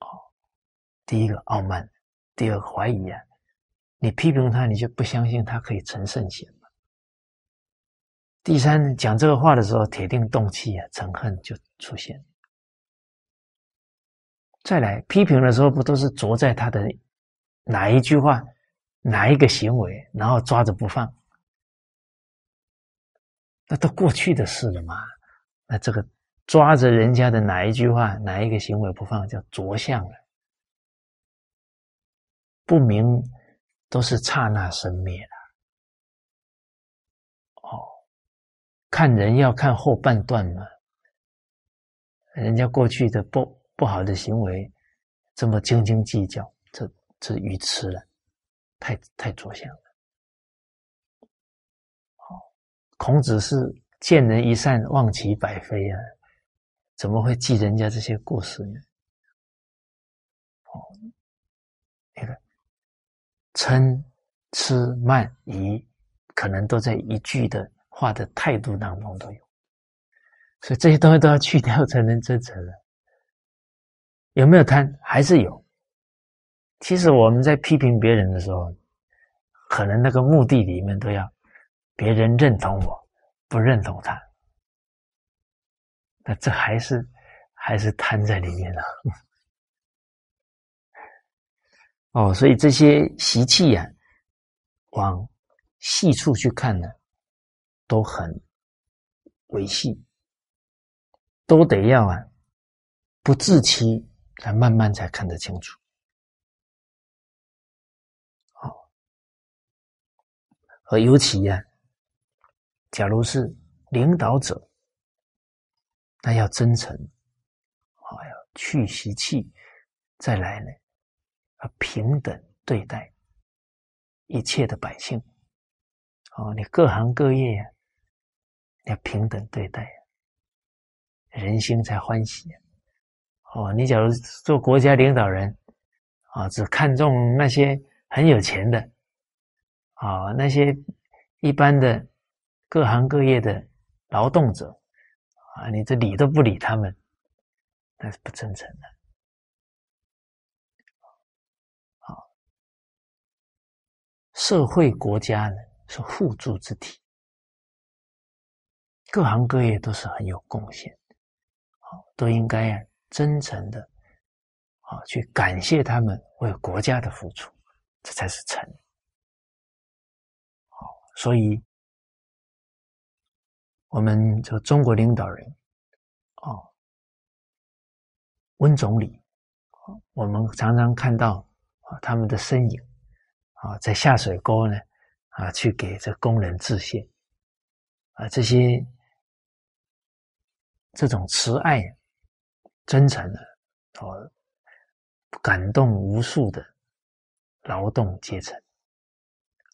哦，第一个傲慢，第二个怀疑啊，你批评他，你就不相信他可以成圣贤吗？第三，讲这个话的时候，铁定动气啊，成恨就出现。再来批评的时候，不都是着在他的哪一句话？哪一个行为，然后抓着不放，那都过去的事了嘛？那这个抓着人家的哪一句话、哪一个行为不放，叫着相了。不明都是刹那生灭了。哦，看人要看后半段嘛。人家过去的不不好的行为，这么斤斤计较，这这愚痴了。太太着相了。好，孔子是见人一善，忘其百非啊，怎么会记人家这些故事呢？哦，那个嗔、痴、慢、疑，可能都在一句的话的态度当中都有，所以这些东西都要去掉才能真诚了。有没有贪？还是有。其实我们在批评别人的时候，可能那个目的里面都要别人认同我，不认同他，那这还是还是贪在里面了。哦，所以这些习气呀，往细处去看呢，都很维系，都得要啊，不自欺，才慢慢才看得清楚。而尤其呀，假如是领导者，那要真诚，啊，要去习气，再来呢，要平等对待一切的百姓。哦，你各行各业呀，要平等对待，人心才欢喜。哦，你假如做国家领导人，啊，只看重那些很有钱的，啊，那些一般的各行各业的劳动者，啊，你这理都不理他们，那是不真诚的。好，社会国家呢是互助之体，各行各业都是很有贡献，好，都应该呀。真诚的啊，去感谢他们为国家的付出，这才是诚。所以我们这个中国领导人啊，温总理我们常常看到啊他们的身影啊，在下水沟呢啊，去给这工人致谢啊，这些这种慈爱。真诚的，哦，感动无数的劳动阶层，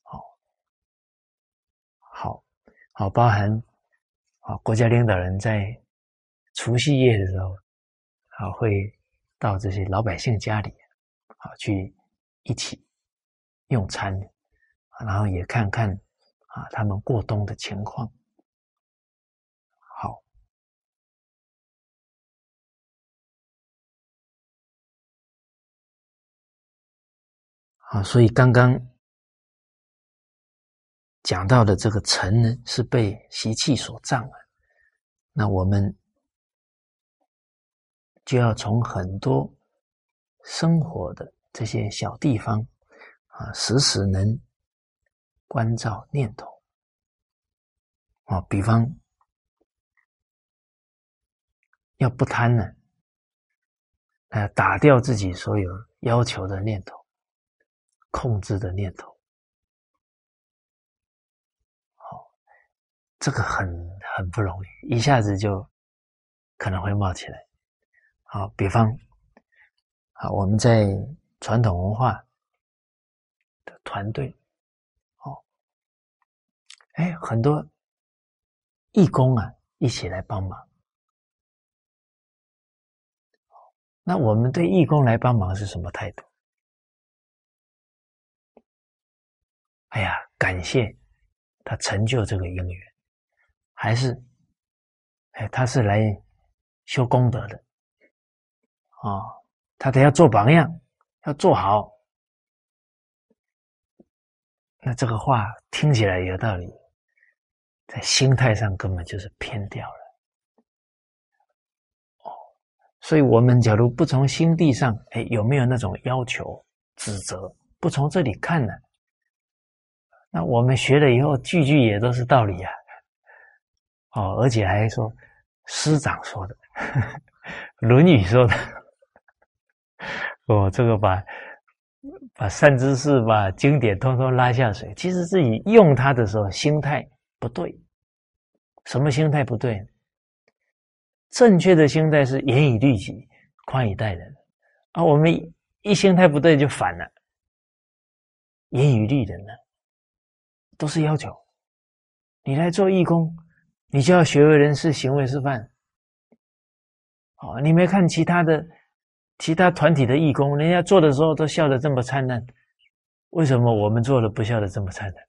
好，好，好，包含啊，国家领导人在除夕夜的时候，啊，会到这些老百姓家里，啊，去一起用餐，然后也看看啊，他们过冬的情况。啊，所以刚刚讲到的这个尘呢，是被习气所障啊。那我们就要从很多生活的这些小地方啊，时时能关照念头啊。比方要不贪呢，呃，打掉自己所有要求的念头。控制的念头，好，这个很很不容易，一下子就可能会冒起来。好，比方，啊，我们在传统文化的团队，哦，哎，很多义工啊，一起来帮忙。那我们对义工来帮忙是什么态度？哎呀，感谢他成就这个姻缘，还是哎，他是来修功德的啊，他得要做榜样，要做好。那这个话听起来有道理，在心态上根本就是偏掉了。哦，所以我们假如不从心地上，哎，有没有那种要求、指责？不从这里看呢？那我们学了以后，句句也都是道理啊！哦，而且还说师长说的，《论语》说的，哦，这个把把善知识、把经典通通拉下水。其实自己用它的时候，心态不对。什么心态不对？正确的心态是严以律己，宽以待人。啊，我们一心态不对就反了，严以律人呢？都是要求，你来做义工，你就要学为人师，行为示范。哦，你没看其他的其他团体的义工，人家做的时候都笑得这么灿烂，为什么我们做的不笑得这么灿烂？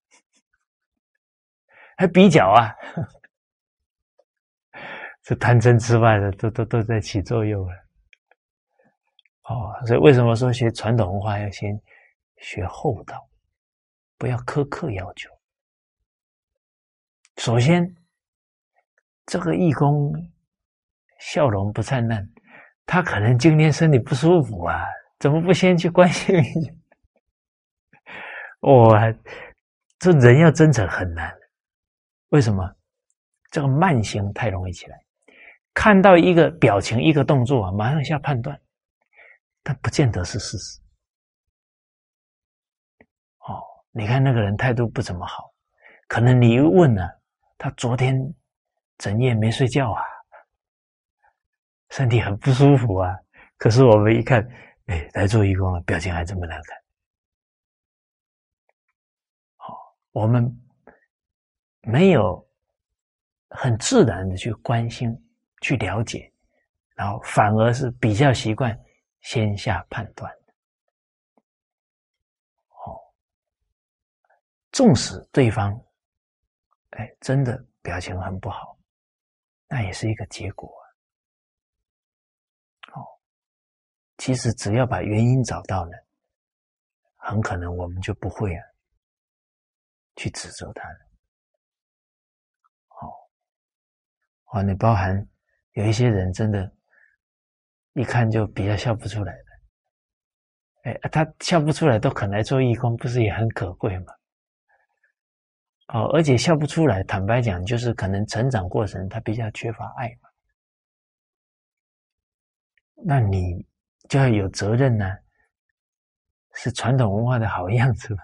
还比较啊？这贪嗔痴慢的都都都在起作用了。哦，所以为什么说学传统文化要先学厚道，不要苛刻要求？首先，这个义工笑容不灿烂，他可能今天身体不舒服啊，怎么不先去关心一下？我这人要真诚很难，为什么？这个慢性太容易起来，看到一个表情、一个动作，马上下判断，但不见得是事实。哦，你看那个人态度不怎么好。可能你一问呢，他昨天整夜没睡觉啊，身体很不舒服啊。可是我们一看，哎，来做义工了，表情还这么难看。好，我们没有很自然的去关心、去了解，然后反而是比较习惯先下判断。哦，纵使对方，哎，真的表情很不好，那也是一个结果。哦其实只要把原因找到了，很可能我们就不会啊去指责他了。好，哦，你包含有一些人真的，一看就比较笑不出来的。哎，他笑不出来都肯来做义工，不是也很可贵吗？哦，而且笑不出来，坦白讲，就是可能成长过程他比较缺乏爱嘛。那你？就要有责任呢，是传统文化的好样子嘛，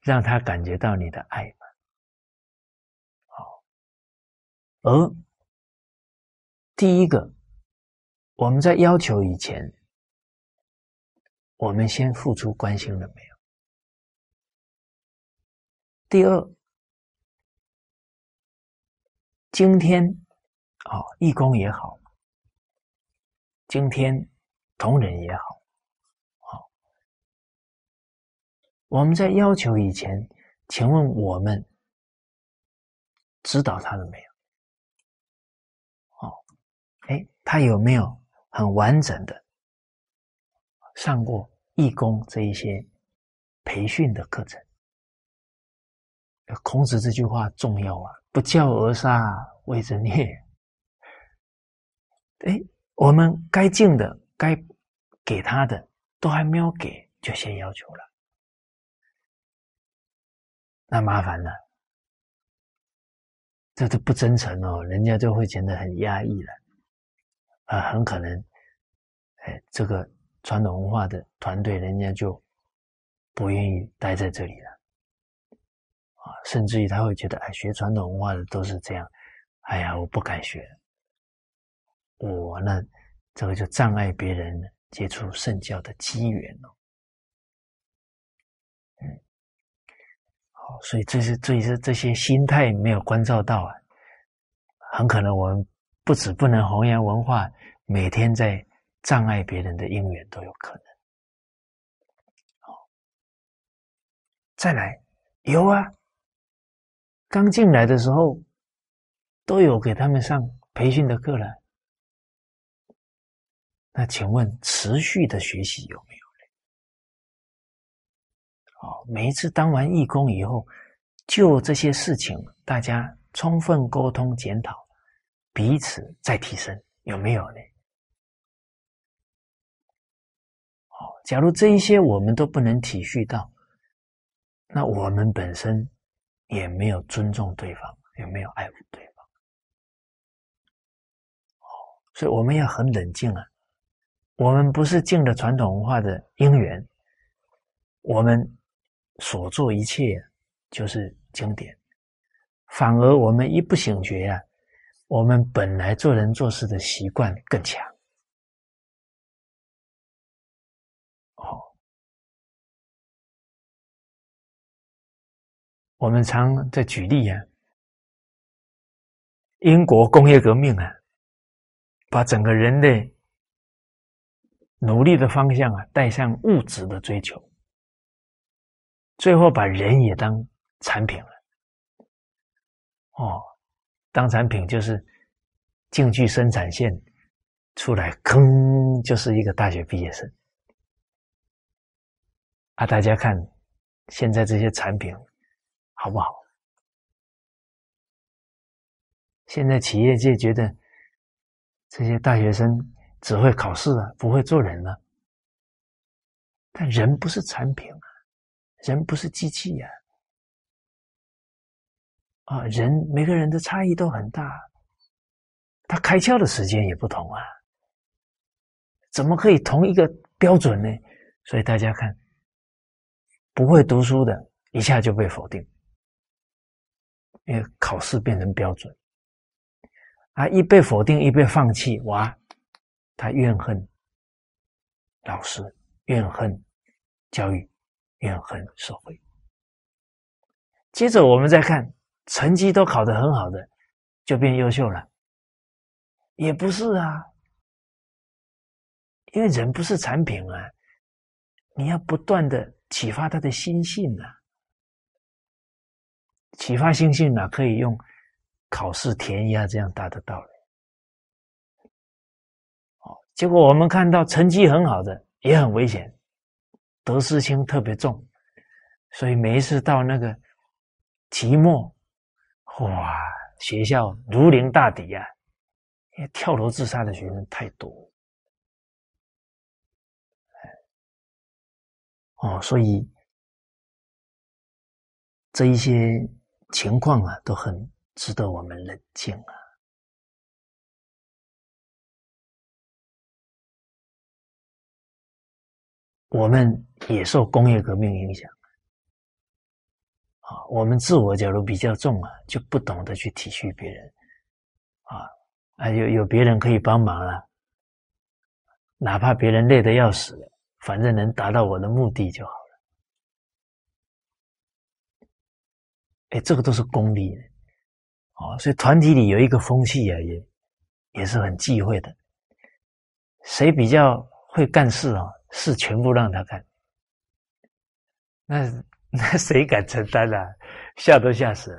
让他感觉到你的爱嘛。好，而第一个，我们在要求以前，我们先付出关心了没有？第二，今天，哦，义工也好，今天。同仁也好，好，我们在要求以前，请问我们指导他了没有？哦，哎，他有没有很完整的上过义工这一些培训的课程？孔子这句话重要啊！不教而杀，谓之孽。哎，我们该敬的，该。给他的都还没有给，就先要求了，那麻烦了，这都不真诚哦，人家就会觉得很压抑了，啊，很可能，哎，这个传统文化的团队，人家就不愿意待在这里了，甚至于他会觉得，哎，学传统文化的都是这样，哎呀，我不敢学，我呢，这个就障碍别人。接触圣教的机缘哦，嗯，好，所以这是这是这些心态没有关照到啊，很可能我们不止不能弘扬文化，每天在障碍别人的因缘都有可能。好，再来有啊，刚进来的时候都有给他们上培训的课了。那请问持续的学习有没有呢？哦，每一次当完义工以后，就这些事情，大家充分沟通检讨，彼此再提升，有没有呢？哦，假如这一些我们都不能体恤到，那我们本身也没有尊重对方，也没有爱护对方。哦，所以我们要很冷静啊。我们不是敬了传统文化的因缘，我们所做一切就是经典，反而我们一不醒觉啊，我们本来做人做事的习惯更强。我们常在举例啊，英国工业革命啊，把整个人类。努力的方向啊，带上物质的追求，最后把人也当产品了。哦，当产品就是进去生产线出来，吭就是一个大学毕业生。啊，大家看现在这些产品好不好？现在企业界觉得这些大学生。只会考试啊，不会做人了。但人不是产品啊，人不是机器呀。啊，人每个人的差异都很大，他开窍的时间也不同啊。怎么可以同一个标准呢？所以大家看，不会读书的一下就被否定，因为考试变成标准，啊，一被否定，一被放弃，哇，他怨恨老师，怨恨教育，怨恨社会。接着我们再看，成绩都考得很好的，就变优秀了，也不是啊，因为人不是产品啊，你要不断的启发他的心性啊。启发心性哪可以用考试填鸭这样大的道理哦，结果我们看到成绩很好的也很危险，得失心特别重，所以每一次到那个期末，哇，学校如临大敌啊！跳楼自杀的学生太多，哦，所以这一些。情况啊，都很值得我们冷静啊。我们也受工业革命影响啊，我们自我假如比较重啊，就不懂得去体恤别人啊，啊，有有别人可以帮忙了，哪怕别人累得要死，反正能达到我的目的就好。哎，这个都是功利的，哦，所以团体里有一个风气啊，也也是很忌讳的。谁比较会干事啊？事全部让他干，那 那谁敢承担啊？吓都吓死了。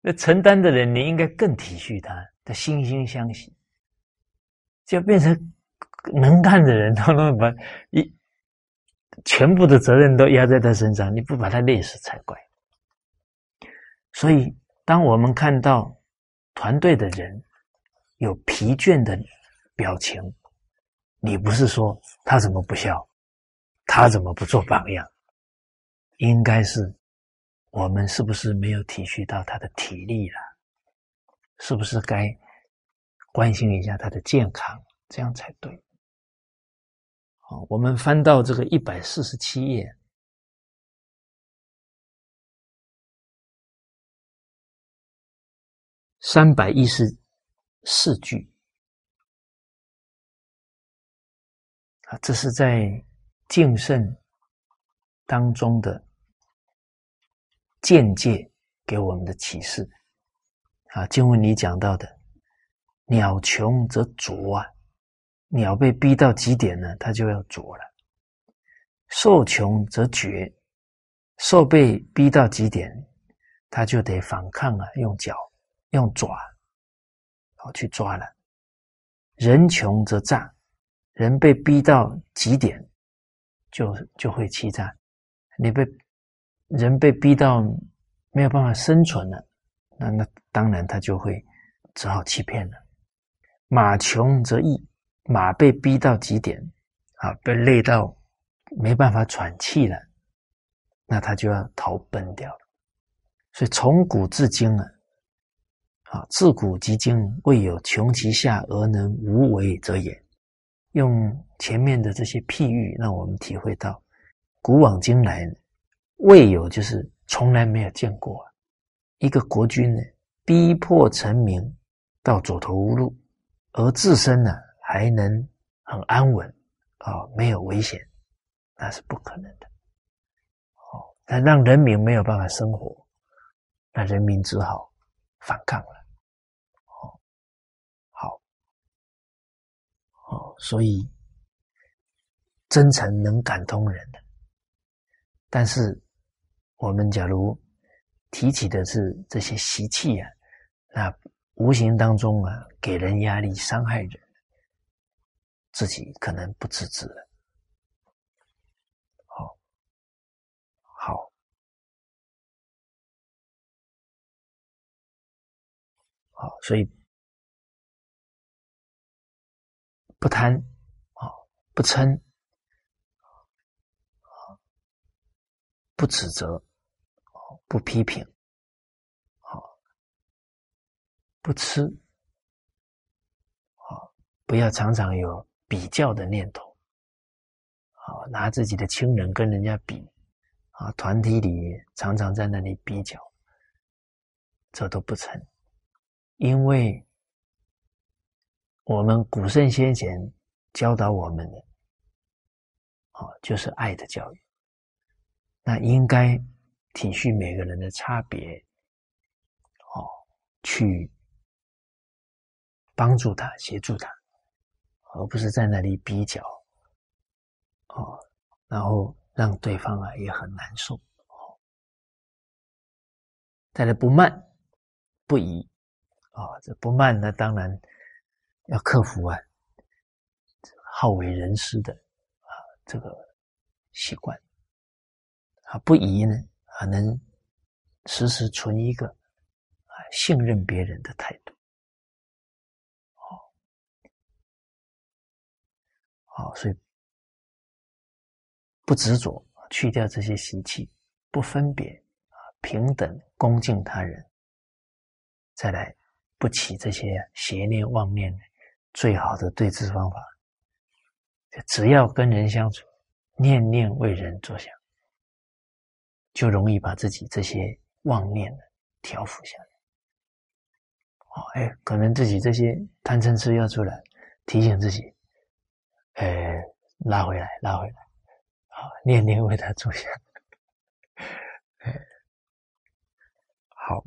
那承担的人，你应该更体恤他，他惺惺相惜，就变成能干的人，他能把一全部的责任都压在他身上，你不把他累死才怪。所以，当我们看到团队的人有疲倦的表情，你不是说他怎么不笑，他怎么不做榜样？应该是我们是不是没有体恤到他的体力了？是不是该关心一下他的健康？这样才对。好，我们翻到这个一百四十七页。三百一十四句啊，这是在敬圣当中的见解给我们的启示啊。经文里讲到的，鸟穷则啄啊，鸟被逼到极点呢，它就要啄了；兽穷则绝，兽被逼到极点，它就得反抗啊，用脚。用爪，好去抓了。人穷则诈，人被逼到极点，就就会欺诈。你被人被逼到没有办法生存了，那那当然他就会只好欺骗了。马穷则易，马被逼到极点，啊，被累到没办法喘气了，那他就要逃奔掉了。所以从古至今啊。啊，自古及今，未有穷其下而能无为者也。用前面的这些譬喻，让我们体会到，古往今来，未有就是从来没有见过一个国君呢，逼迫臣民到走投无路，而自身呢还能很安稳啊，没有危险，那是不可能的。哦，那让人民没有办法生活，那人民只好反抗了。哦所以，真诚能感通人的。但是，我们假如提起的是这些习气啊，那无形当中啊，给人压力、伤害人，自己可能不自知了。好，好，好，所以。不贪，啊，不嗔，不指责，不批评，啊，不吃，啊，不要常常有比较的念头，啊，拿自己的亲人跟人家比，啊，团体里常常在那里比较，这都不成，因为我们古圣先贤教导我们的，哦，就是爱的教育。那应该体恤每个人的差别，哦，去帮助他、协助他，而不是在那里比较，哦，然后让对方啊也很难受。再来不慢不疑啊，这不慢呢，当然要克服啊好为人师的啊这个习惯啊，不疑呢啊能时时存一个啊信任别人的态度，好，好，所以不执着，去掉这些习气，不分别啊。平等恭敬他人，再来不起这些邪念妄念，最好的对治方法，只要跟人相处，念念为人着想，就容易把自己这些妄念呢调伏下来。哦，哎，可能自己这些贪嗔痴要出来，提醒自己，哎，拉回来，拉回来，好，念念为他着想，好，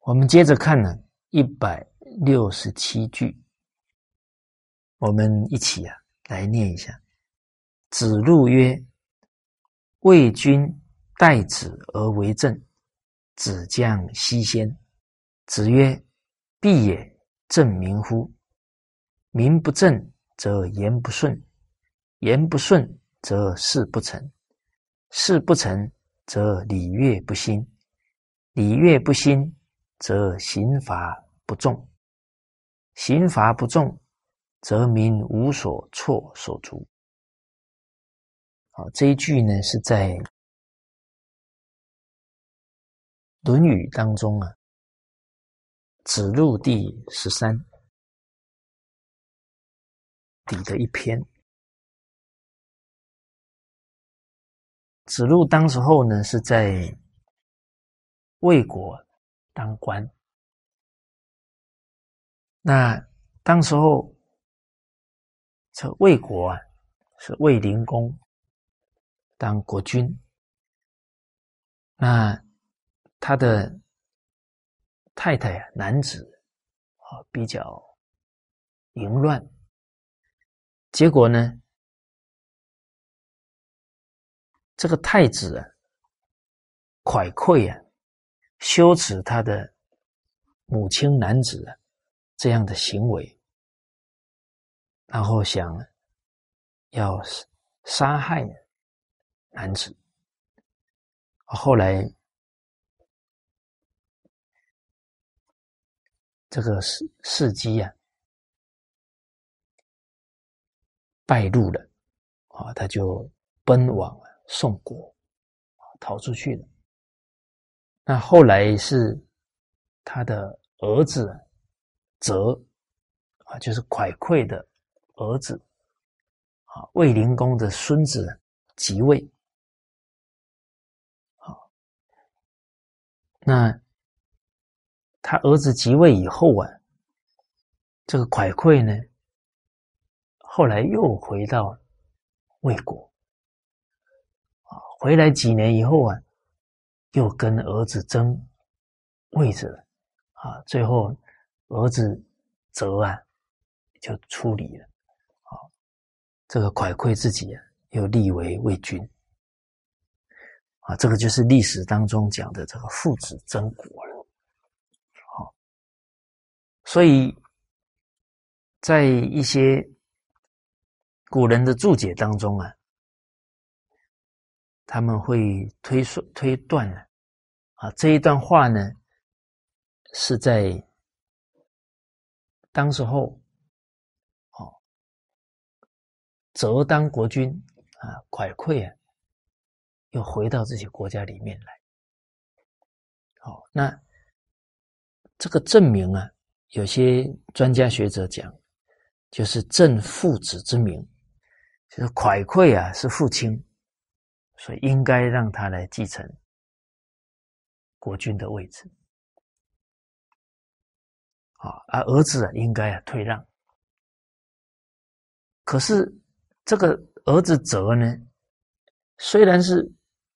我们接着看呢，一百六十七句，我们一起啊来念一下。子路曰：“为君待子而为政，子将西先。”子曰：“必也正民乎？民不正则言不顺，言不顺则事不成，事不成。”则礼乐不兴，礼乐不兴，则刑罚不重，刑罚不重，则民无所措所足。好，这一句呢是在《论语》当中啊，子路第十三底的一篇。子路当时候呢是在魏国当官，那当时候这魏国啊是魏灵公当国君，那他的太太啊男子啊比较淫乱，结果呢？这个太子啊，蒯聩啊，羞耻他的母亲男子这样的行为，然后想要杀害男子。后来这个事事机啊败露了啊，他就奔往。宋国逃出去了。那后来是他的儿子泽啊，就是蒯聩的儿子啊，卫灵公的孙子即位。啊，那他儿子即位以后啊，这个蒯聩呢，后来又回到魏国。回来几年以后啊，又跟儿子争位置了啊，最后儿子泽啊就出离了啊，这个蒯聩自己啊又立为魏君啊，这个就是历史当中讲的这个父子争国了。好，所以在一些古人的注解当中啊。他们会推说推断了啊，这一段话呢是在当时候，哦，则当国君啊，蒯聩啊，又回到自己国家里面来。好，那这个证明啊，有些专家学者讲，就是正父子之名，就是蒯聩啊是父亲。所以应该让他来继承国君的位置。啊，而儿子啊，应该啊退让。可是这个儿子哲呢，虽然是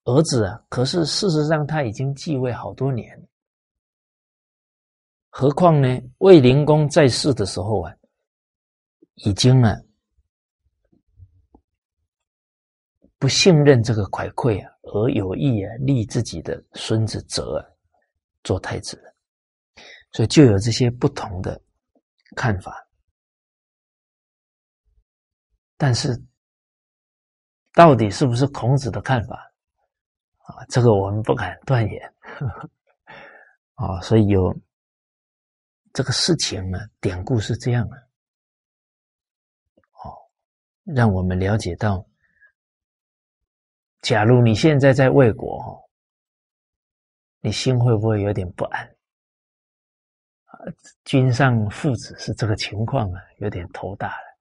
儿子啊，可是事实上他已经继位好多年。何况呢，卫灵公在世的时候啊，已经啊不信任这个蒯聩啊，而有意啊立自己的孙子哲做太子。所以就有这些不同的看法，但是到底是不是孔子的看法啊？这个我们不敢断言 啊。所以有这个事情呢，典故是这样的哦，让我们了解到，假如你现在在魏国，你心会不会有点不安？君上父子是这个情况啊，有点头大了。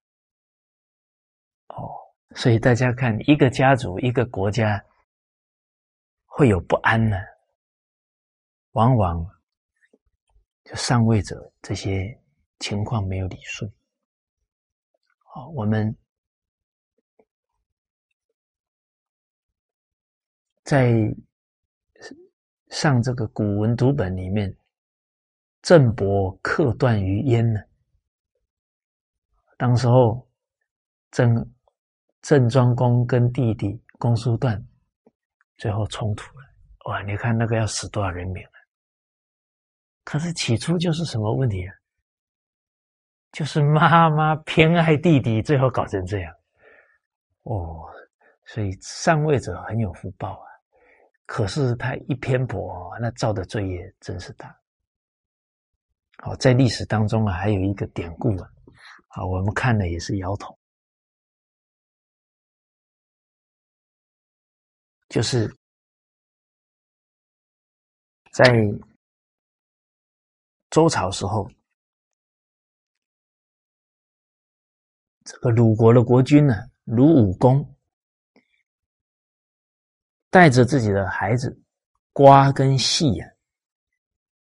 哦，所以大家看，一个家族、一个国家会有不安呢，往往就上位者这些情况没有理顺。好，我们在上这个古文读本里面。郑伯克段于鄢呢？当时候，郑郑庄公跟弟弟公叔段最后冲突了。哇！你看那个要死多少人命啊？可是起初就是什么问题啊？就是妈妈偏爱弟弟，最后搞成这样。哦，所以上位者很有福报啊。可是他一偏颇，那造的罪业真是大。好，在历史当中啊，还有一个典故啊，啊，我们看了也是摇头，就是在周朝时候，这个鲁国的国君呢，鲁武公带着自己的孩子瓜跟细呀，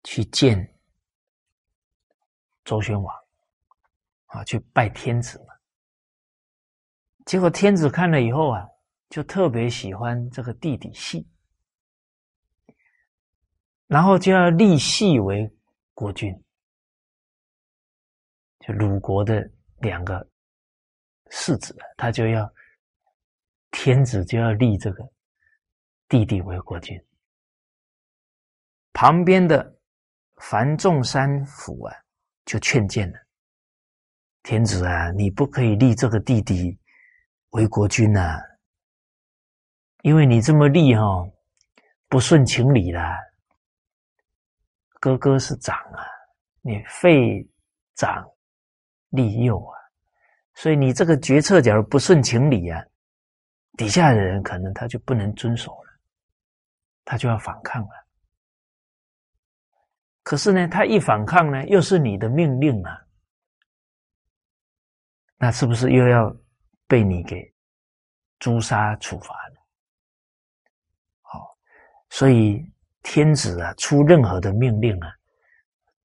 去见。周宣王啊，去拜天子嘛。结果天子看了以后啊，就特别喜欢这个弟弟戏，然后就要立戏为国君。就鲁国的两个世子，他就要天子就要立这个弟弟为国君。旁边的樊仲山府啊。就劝谏了，天子啊，你不可以立这个弟弟为国君呐，因为你这么立哈，不顺情理啦。哥哥是长啊，你废长立幼啊，所以你这个决策假如不顺情理啊，底下的人可能他就不能遵守了，他就要反抗了。可是呢，他一反抗呢，又是你的命令啊，那是不是又要被你给诛杀处罚呢？好，所以天子啊，出任何的命令啊，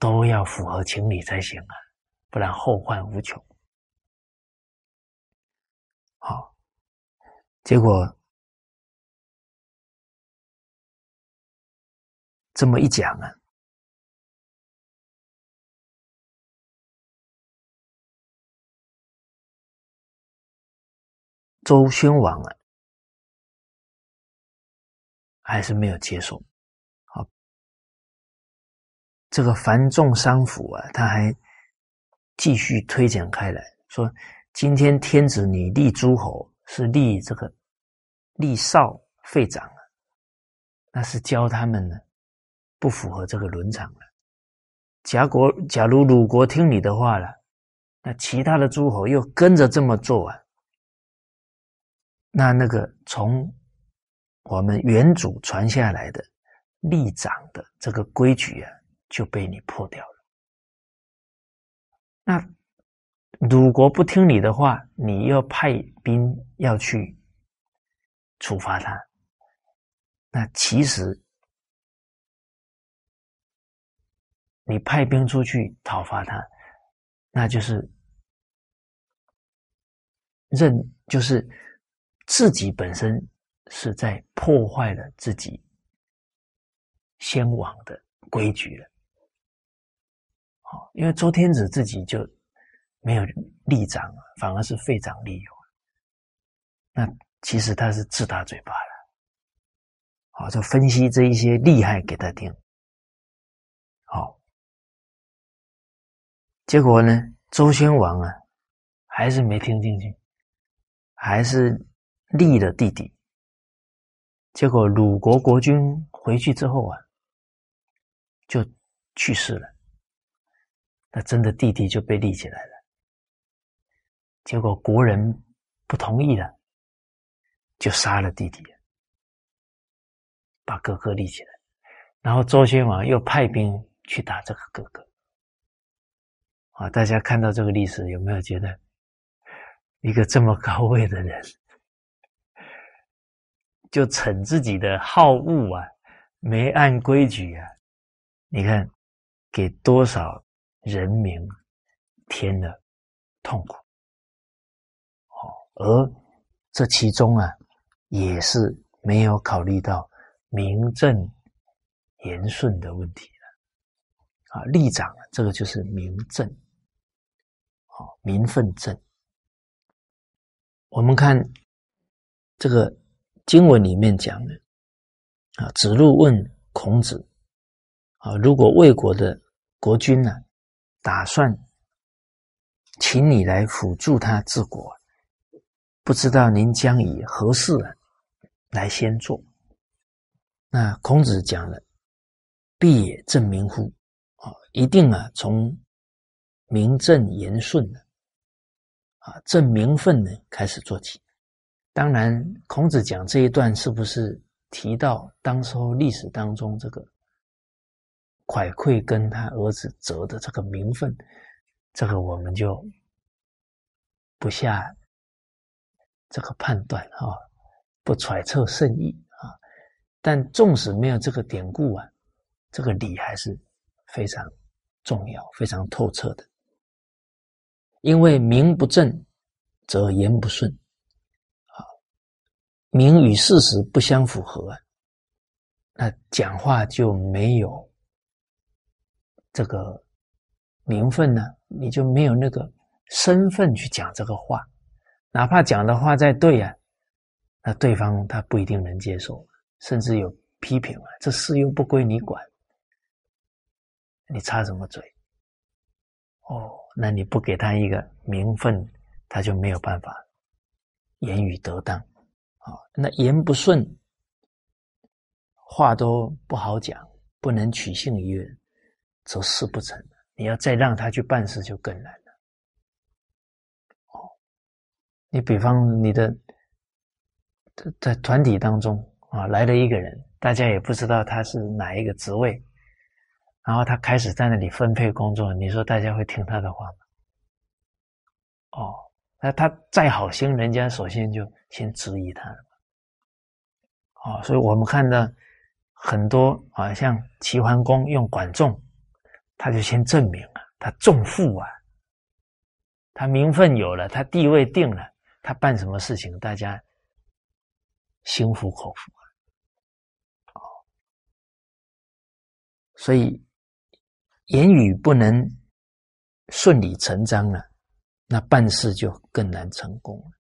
都要符合情理才行啊，不然后患无穷。好，结果这么一讲啊。周宣王啊，还是没有接受。好，这个樊仲商府啊，他还继续推讲开来说：今天天子你立诸侯，是立这个立少废长啊，那是教他们呢不符合这个伦常了。假国假如鲁国听你的话了，那其他的诸侯又跟着这么做啊。那那个从我们原祖传下来的立长的这个规矩啊，就被你破掉了。那鲁国不听你的话，你要派兵要去处罚他，那其实你派兵出去讨伐他，那就是认，就是自己本身是在破坏了自己先王的规矩了。好，因为周天子自己就没有立长，反而是废长立幼，那其实他是自打嘴巴了。好，就分析这一些厉害给他听。结果呢，周宣王啊，还是没听进去，还是立了弟弟。结果鲁国国君回去之后啊，就去世了。那真的弟弟就被立起来了，结果国人不同意了，就杀了弟弟，把哥哥立起来，然后周宣王又派兵去打这个哥哥。啊，大家看到这个历史，有没有觉得一个这么高位的人，就逞自己的好恶啊，没按规矩啊？你看，给多少？人民添了痛苦，哦，而这其中啊，也是没有考虑到名正言顺的问题了。啊，立长，这个就是名正，哦，名分正。我们看这个经文里面讲的啊，子路问孔子啊，如果魏国的国君呢？打算请你来辅助他治国，不知道您将以何事来先做？那孔子讲了：“必也正名乎？啊，一定啊，从名正言顺的啊正名分呢开始做起。当然，孔子讲这一段是不是提到当时候历史当中这个？”蒯聩跟他儿子择的这个名分，这个我们就不下这个判断啊，不揣测圣意啊。但纵使没有这个典故啊，这个理还是非常重要、非常透彻的。因为名不正，则言不顺啊，名与事实不相符合，那讲话就没有。这个名分呢，你就没有那个身份去讲这个话，哪怕讲的话再对啊，那对方他不一定能接受，甚至有批评啊，这事又不归你管，你插什么嘴？哦，那你不给他一个名分，他就没有办法言语得当啊，那言不顺，话都不好讲，不能取信于人。则事不成，你要再让他去办事就更难了。哦，你比方你的在团体当中啊来了一个人，大家也不知道他是哪一个职位，然后他开始在那里分配工作，你说大家会听他的话吗？哦，那他再好心，人家首先就先质疑他了。哦，所以我们看到很多啊，像齐桓公用管仲。他就先证明啊，他重富啊，他名分有了，他地位定了，他办什么事情，大家心服口服啊。哦，所以言语不能顺理成章了，那办事就更难成功了。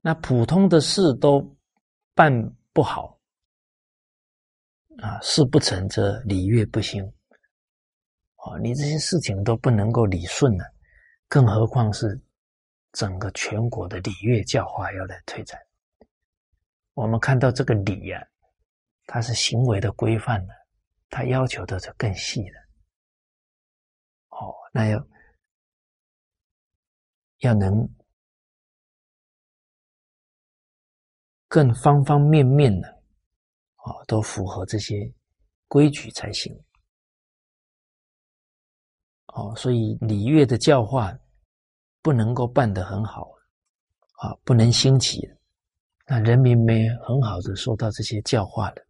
那普通的事都办不好啊，事不成则礼乐不兴。哦，你这些事情都不能够理顺了，更何况是整个全国的礼乐教化要来推展。我们看到这个礼呀，它是行为的规范呢，它要求的就更细了。哦，那要要能更方方面面的，哦，都符合这些规矩才行。哦，所以礼乐的教化不能够办得很好，啊，不能兴起，那人民没很好的受到这些教化的，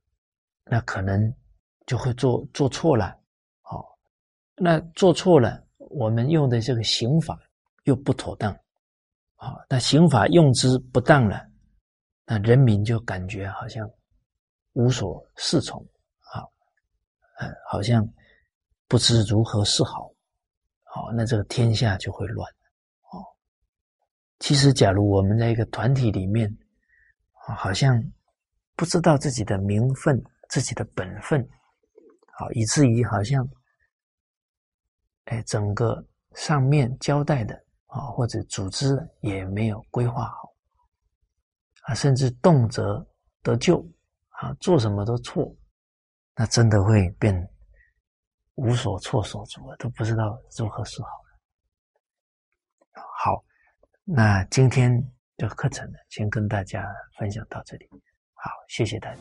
那可能就会做做错了，那做错了，我们用的这个刑法又不妥当，啊，那刑法用之不当了，那人民就感觉好像无所适从，啊，呃，好像不知如何是好，好，那这个天下就会乱，哦。其实，假如我们在一个团体里面，啊，好像不知道自己的名分、自己的本分，好，以至于好像。哎，整个上面交代的啊，或者组织也没有规划好啊，甚至动辄得咎啊，做什么都错，那真的会变无所措手足了，都不知道如何是好。好，那今天的课程呢，先跟大家分享到这里。好，谢谢大家。